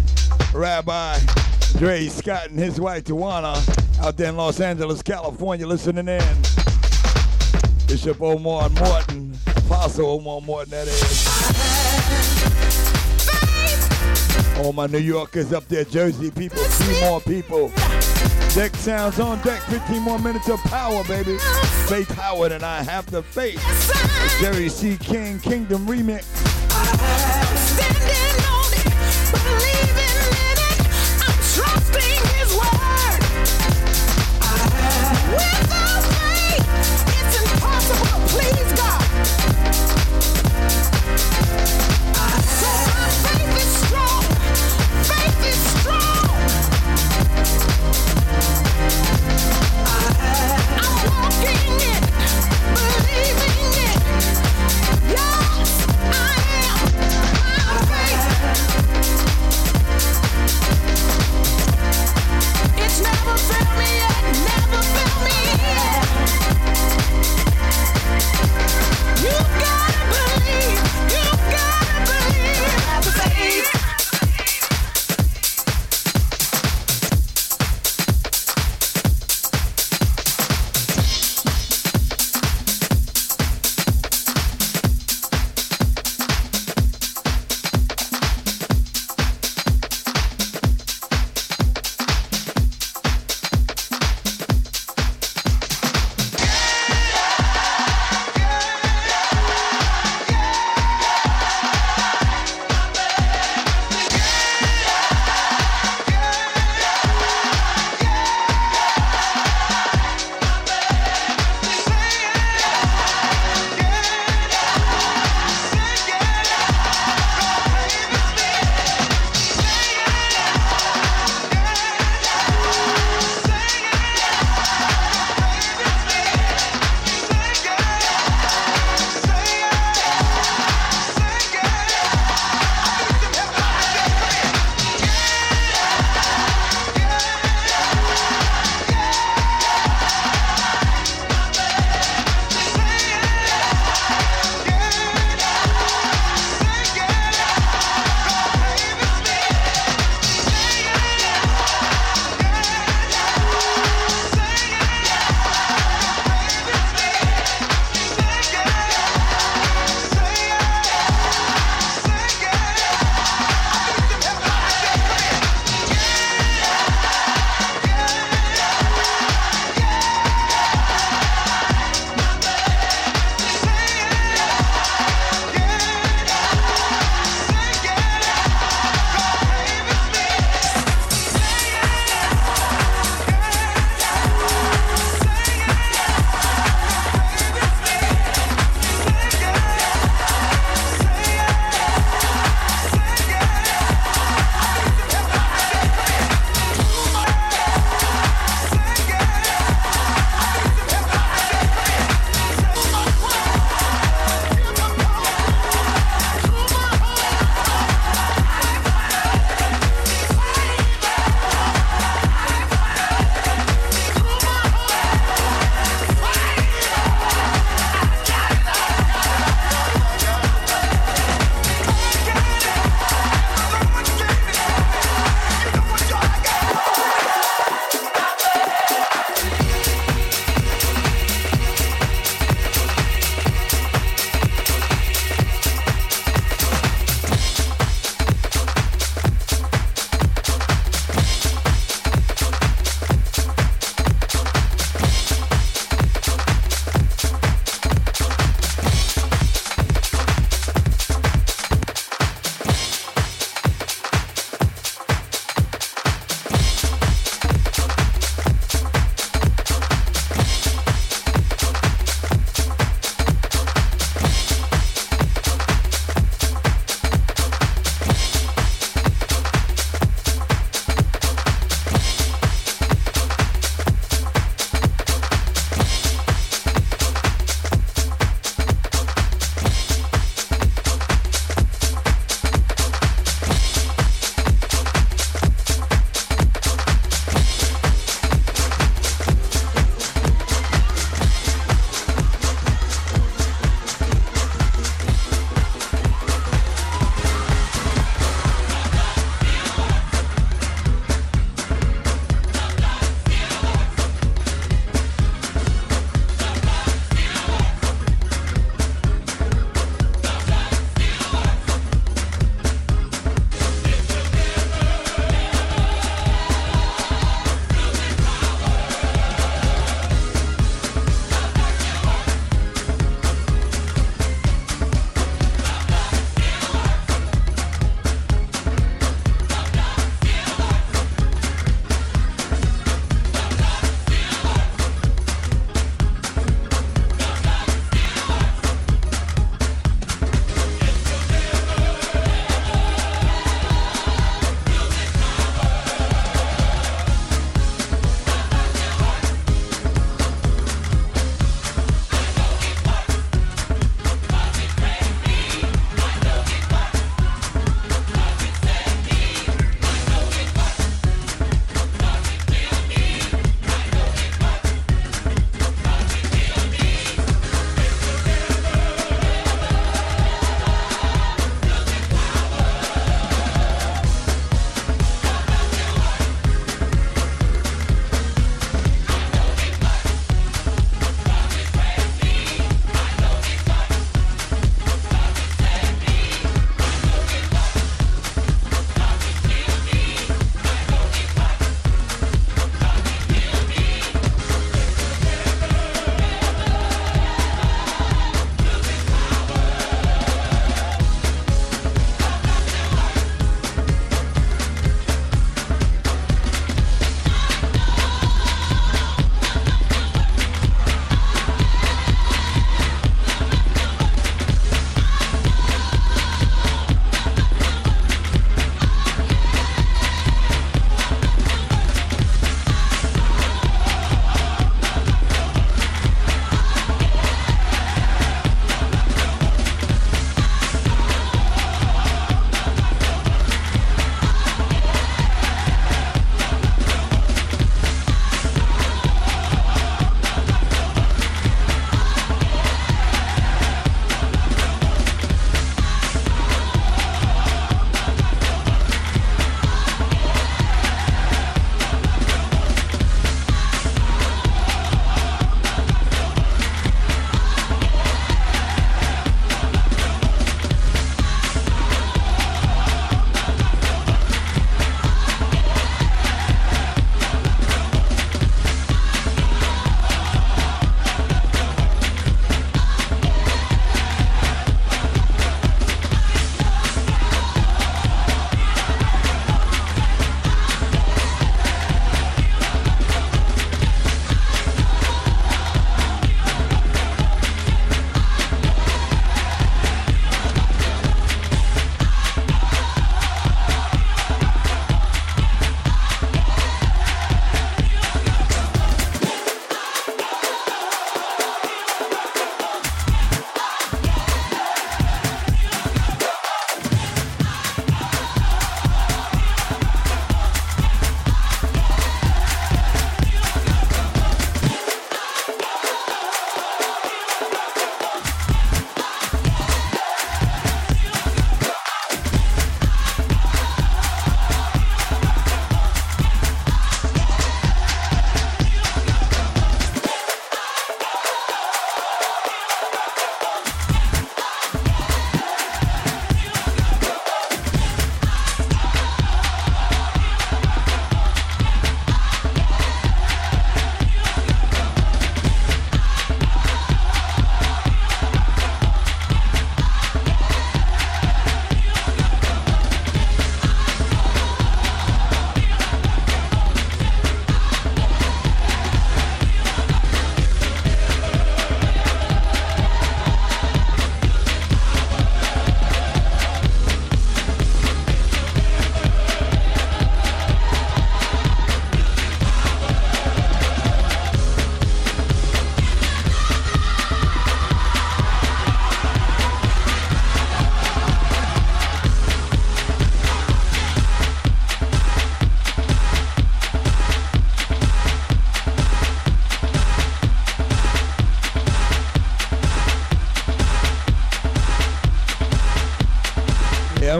Rabbi, Dre Scott and his wife Tawana out there in Los Angeles, California, listening in. Bishop Omar Morton, Apostle Omar Morton, that is. All my New Yorkers up there, Jersey people, three more people. Deck sounds on deck, 15 more minutes of power, baby. Faith Howard and I have the faith. Jerry C. King Kingdom remix. Without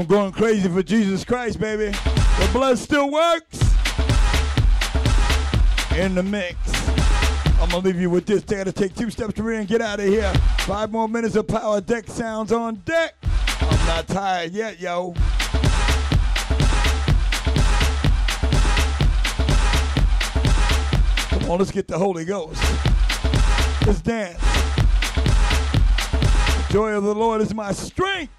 going crazy for Jesus Christ, baby. The blood still works. In the mix. I'm gonna leave you with this. Gotta take two steps to rear and get out of here. Five more minutes of power deck sounds on deck. I'm not tired yet, yo. Come on, let's get the Holy Ghost. Let's dance. The joy of the Lord is my strength.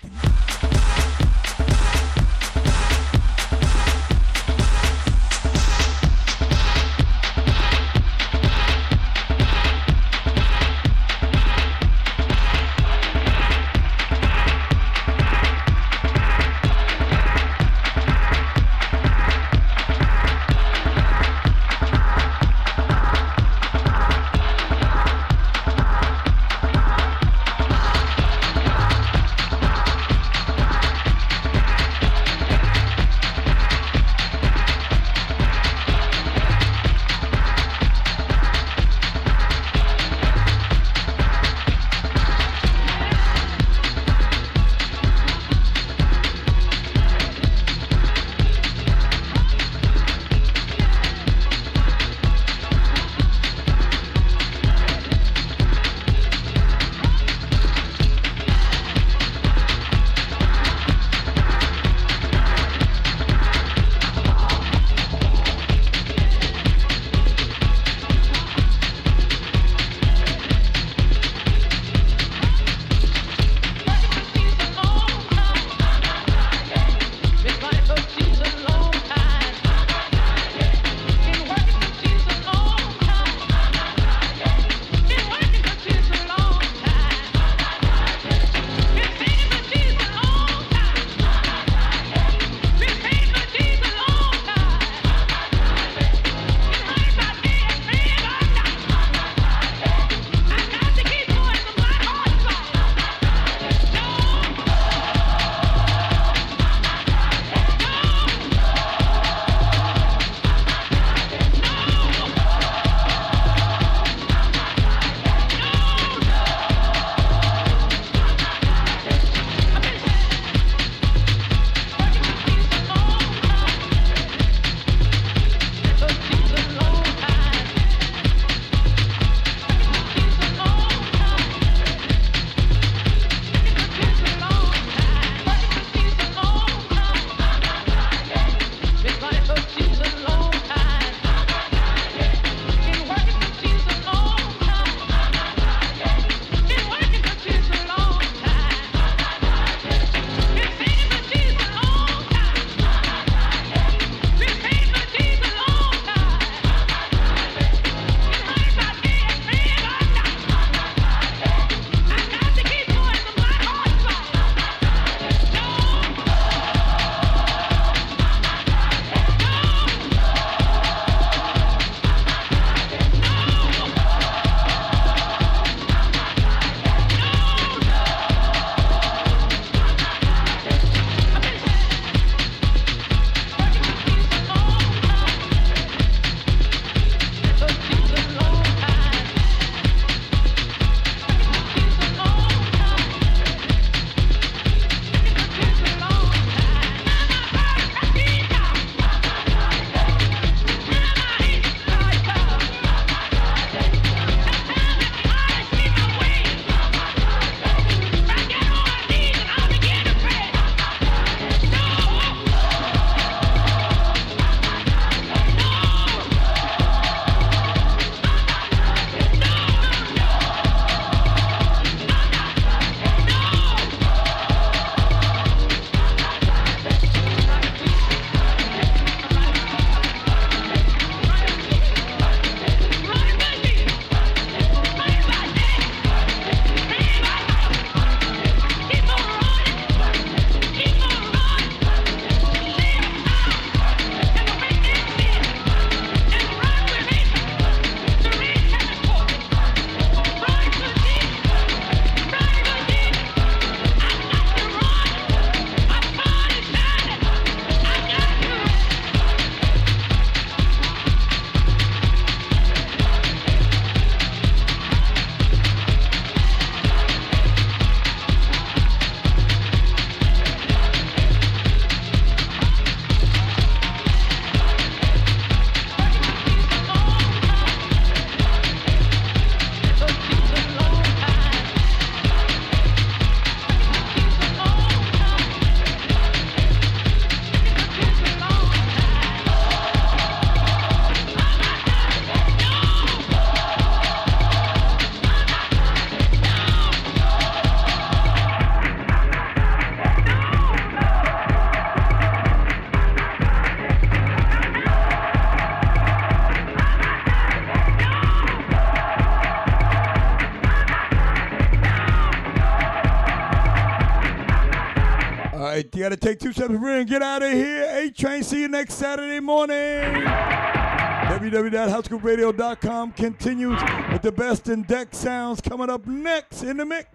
Right, got to take two steps and get out of here. A Train, see you next Saturday morning. www.housegrooveradio.com continues with the best in deck sounds coming up next in the mix.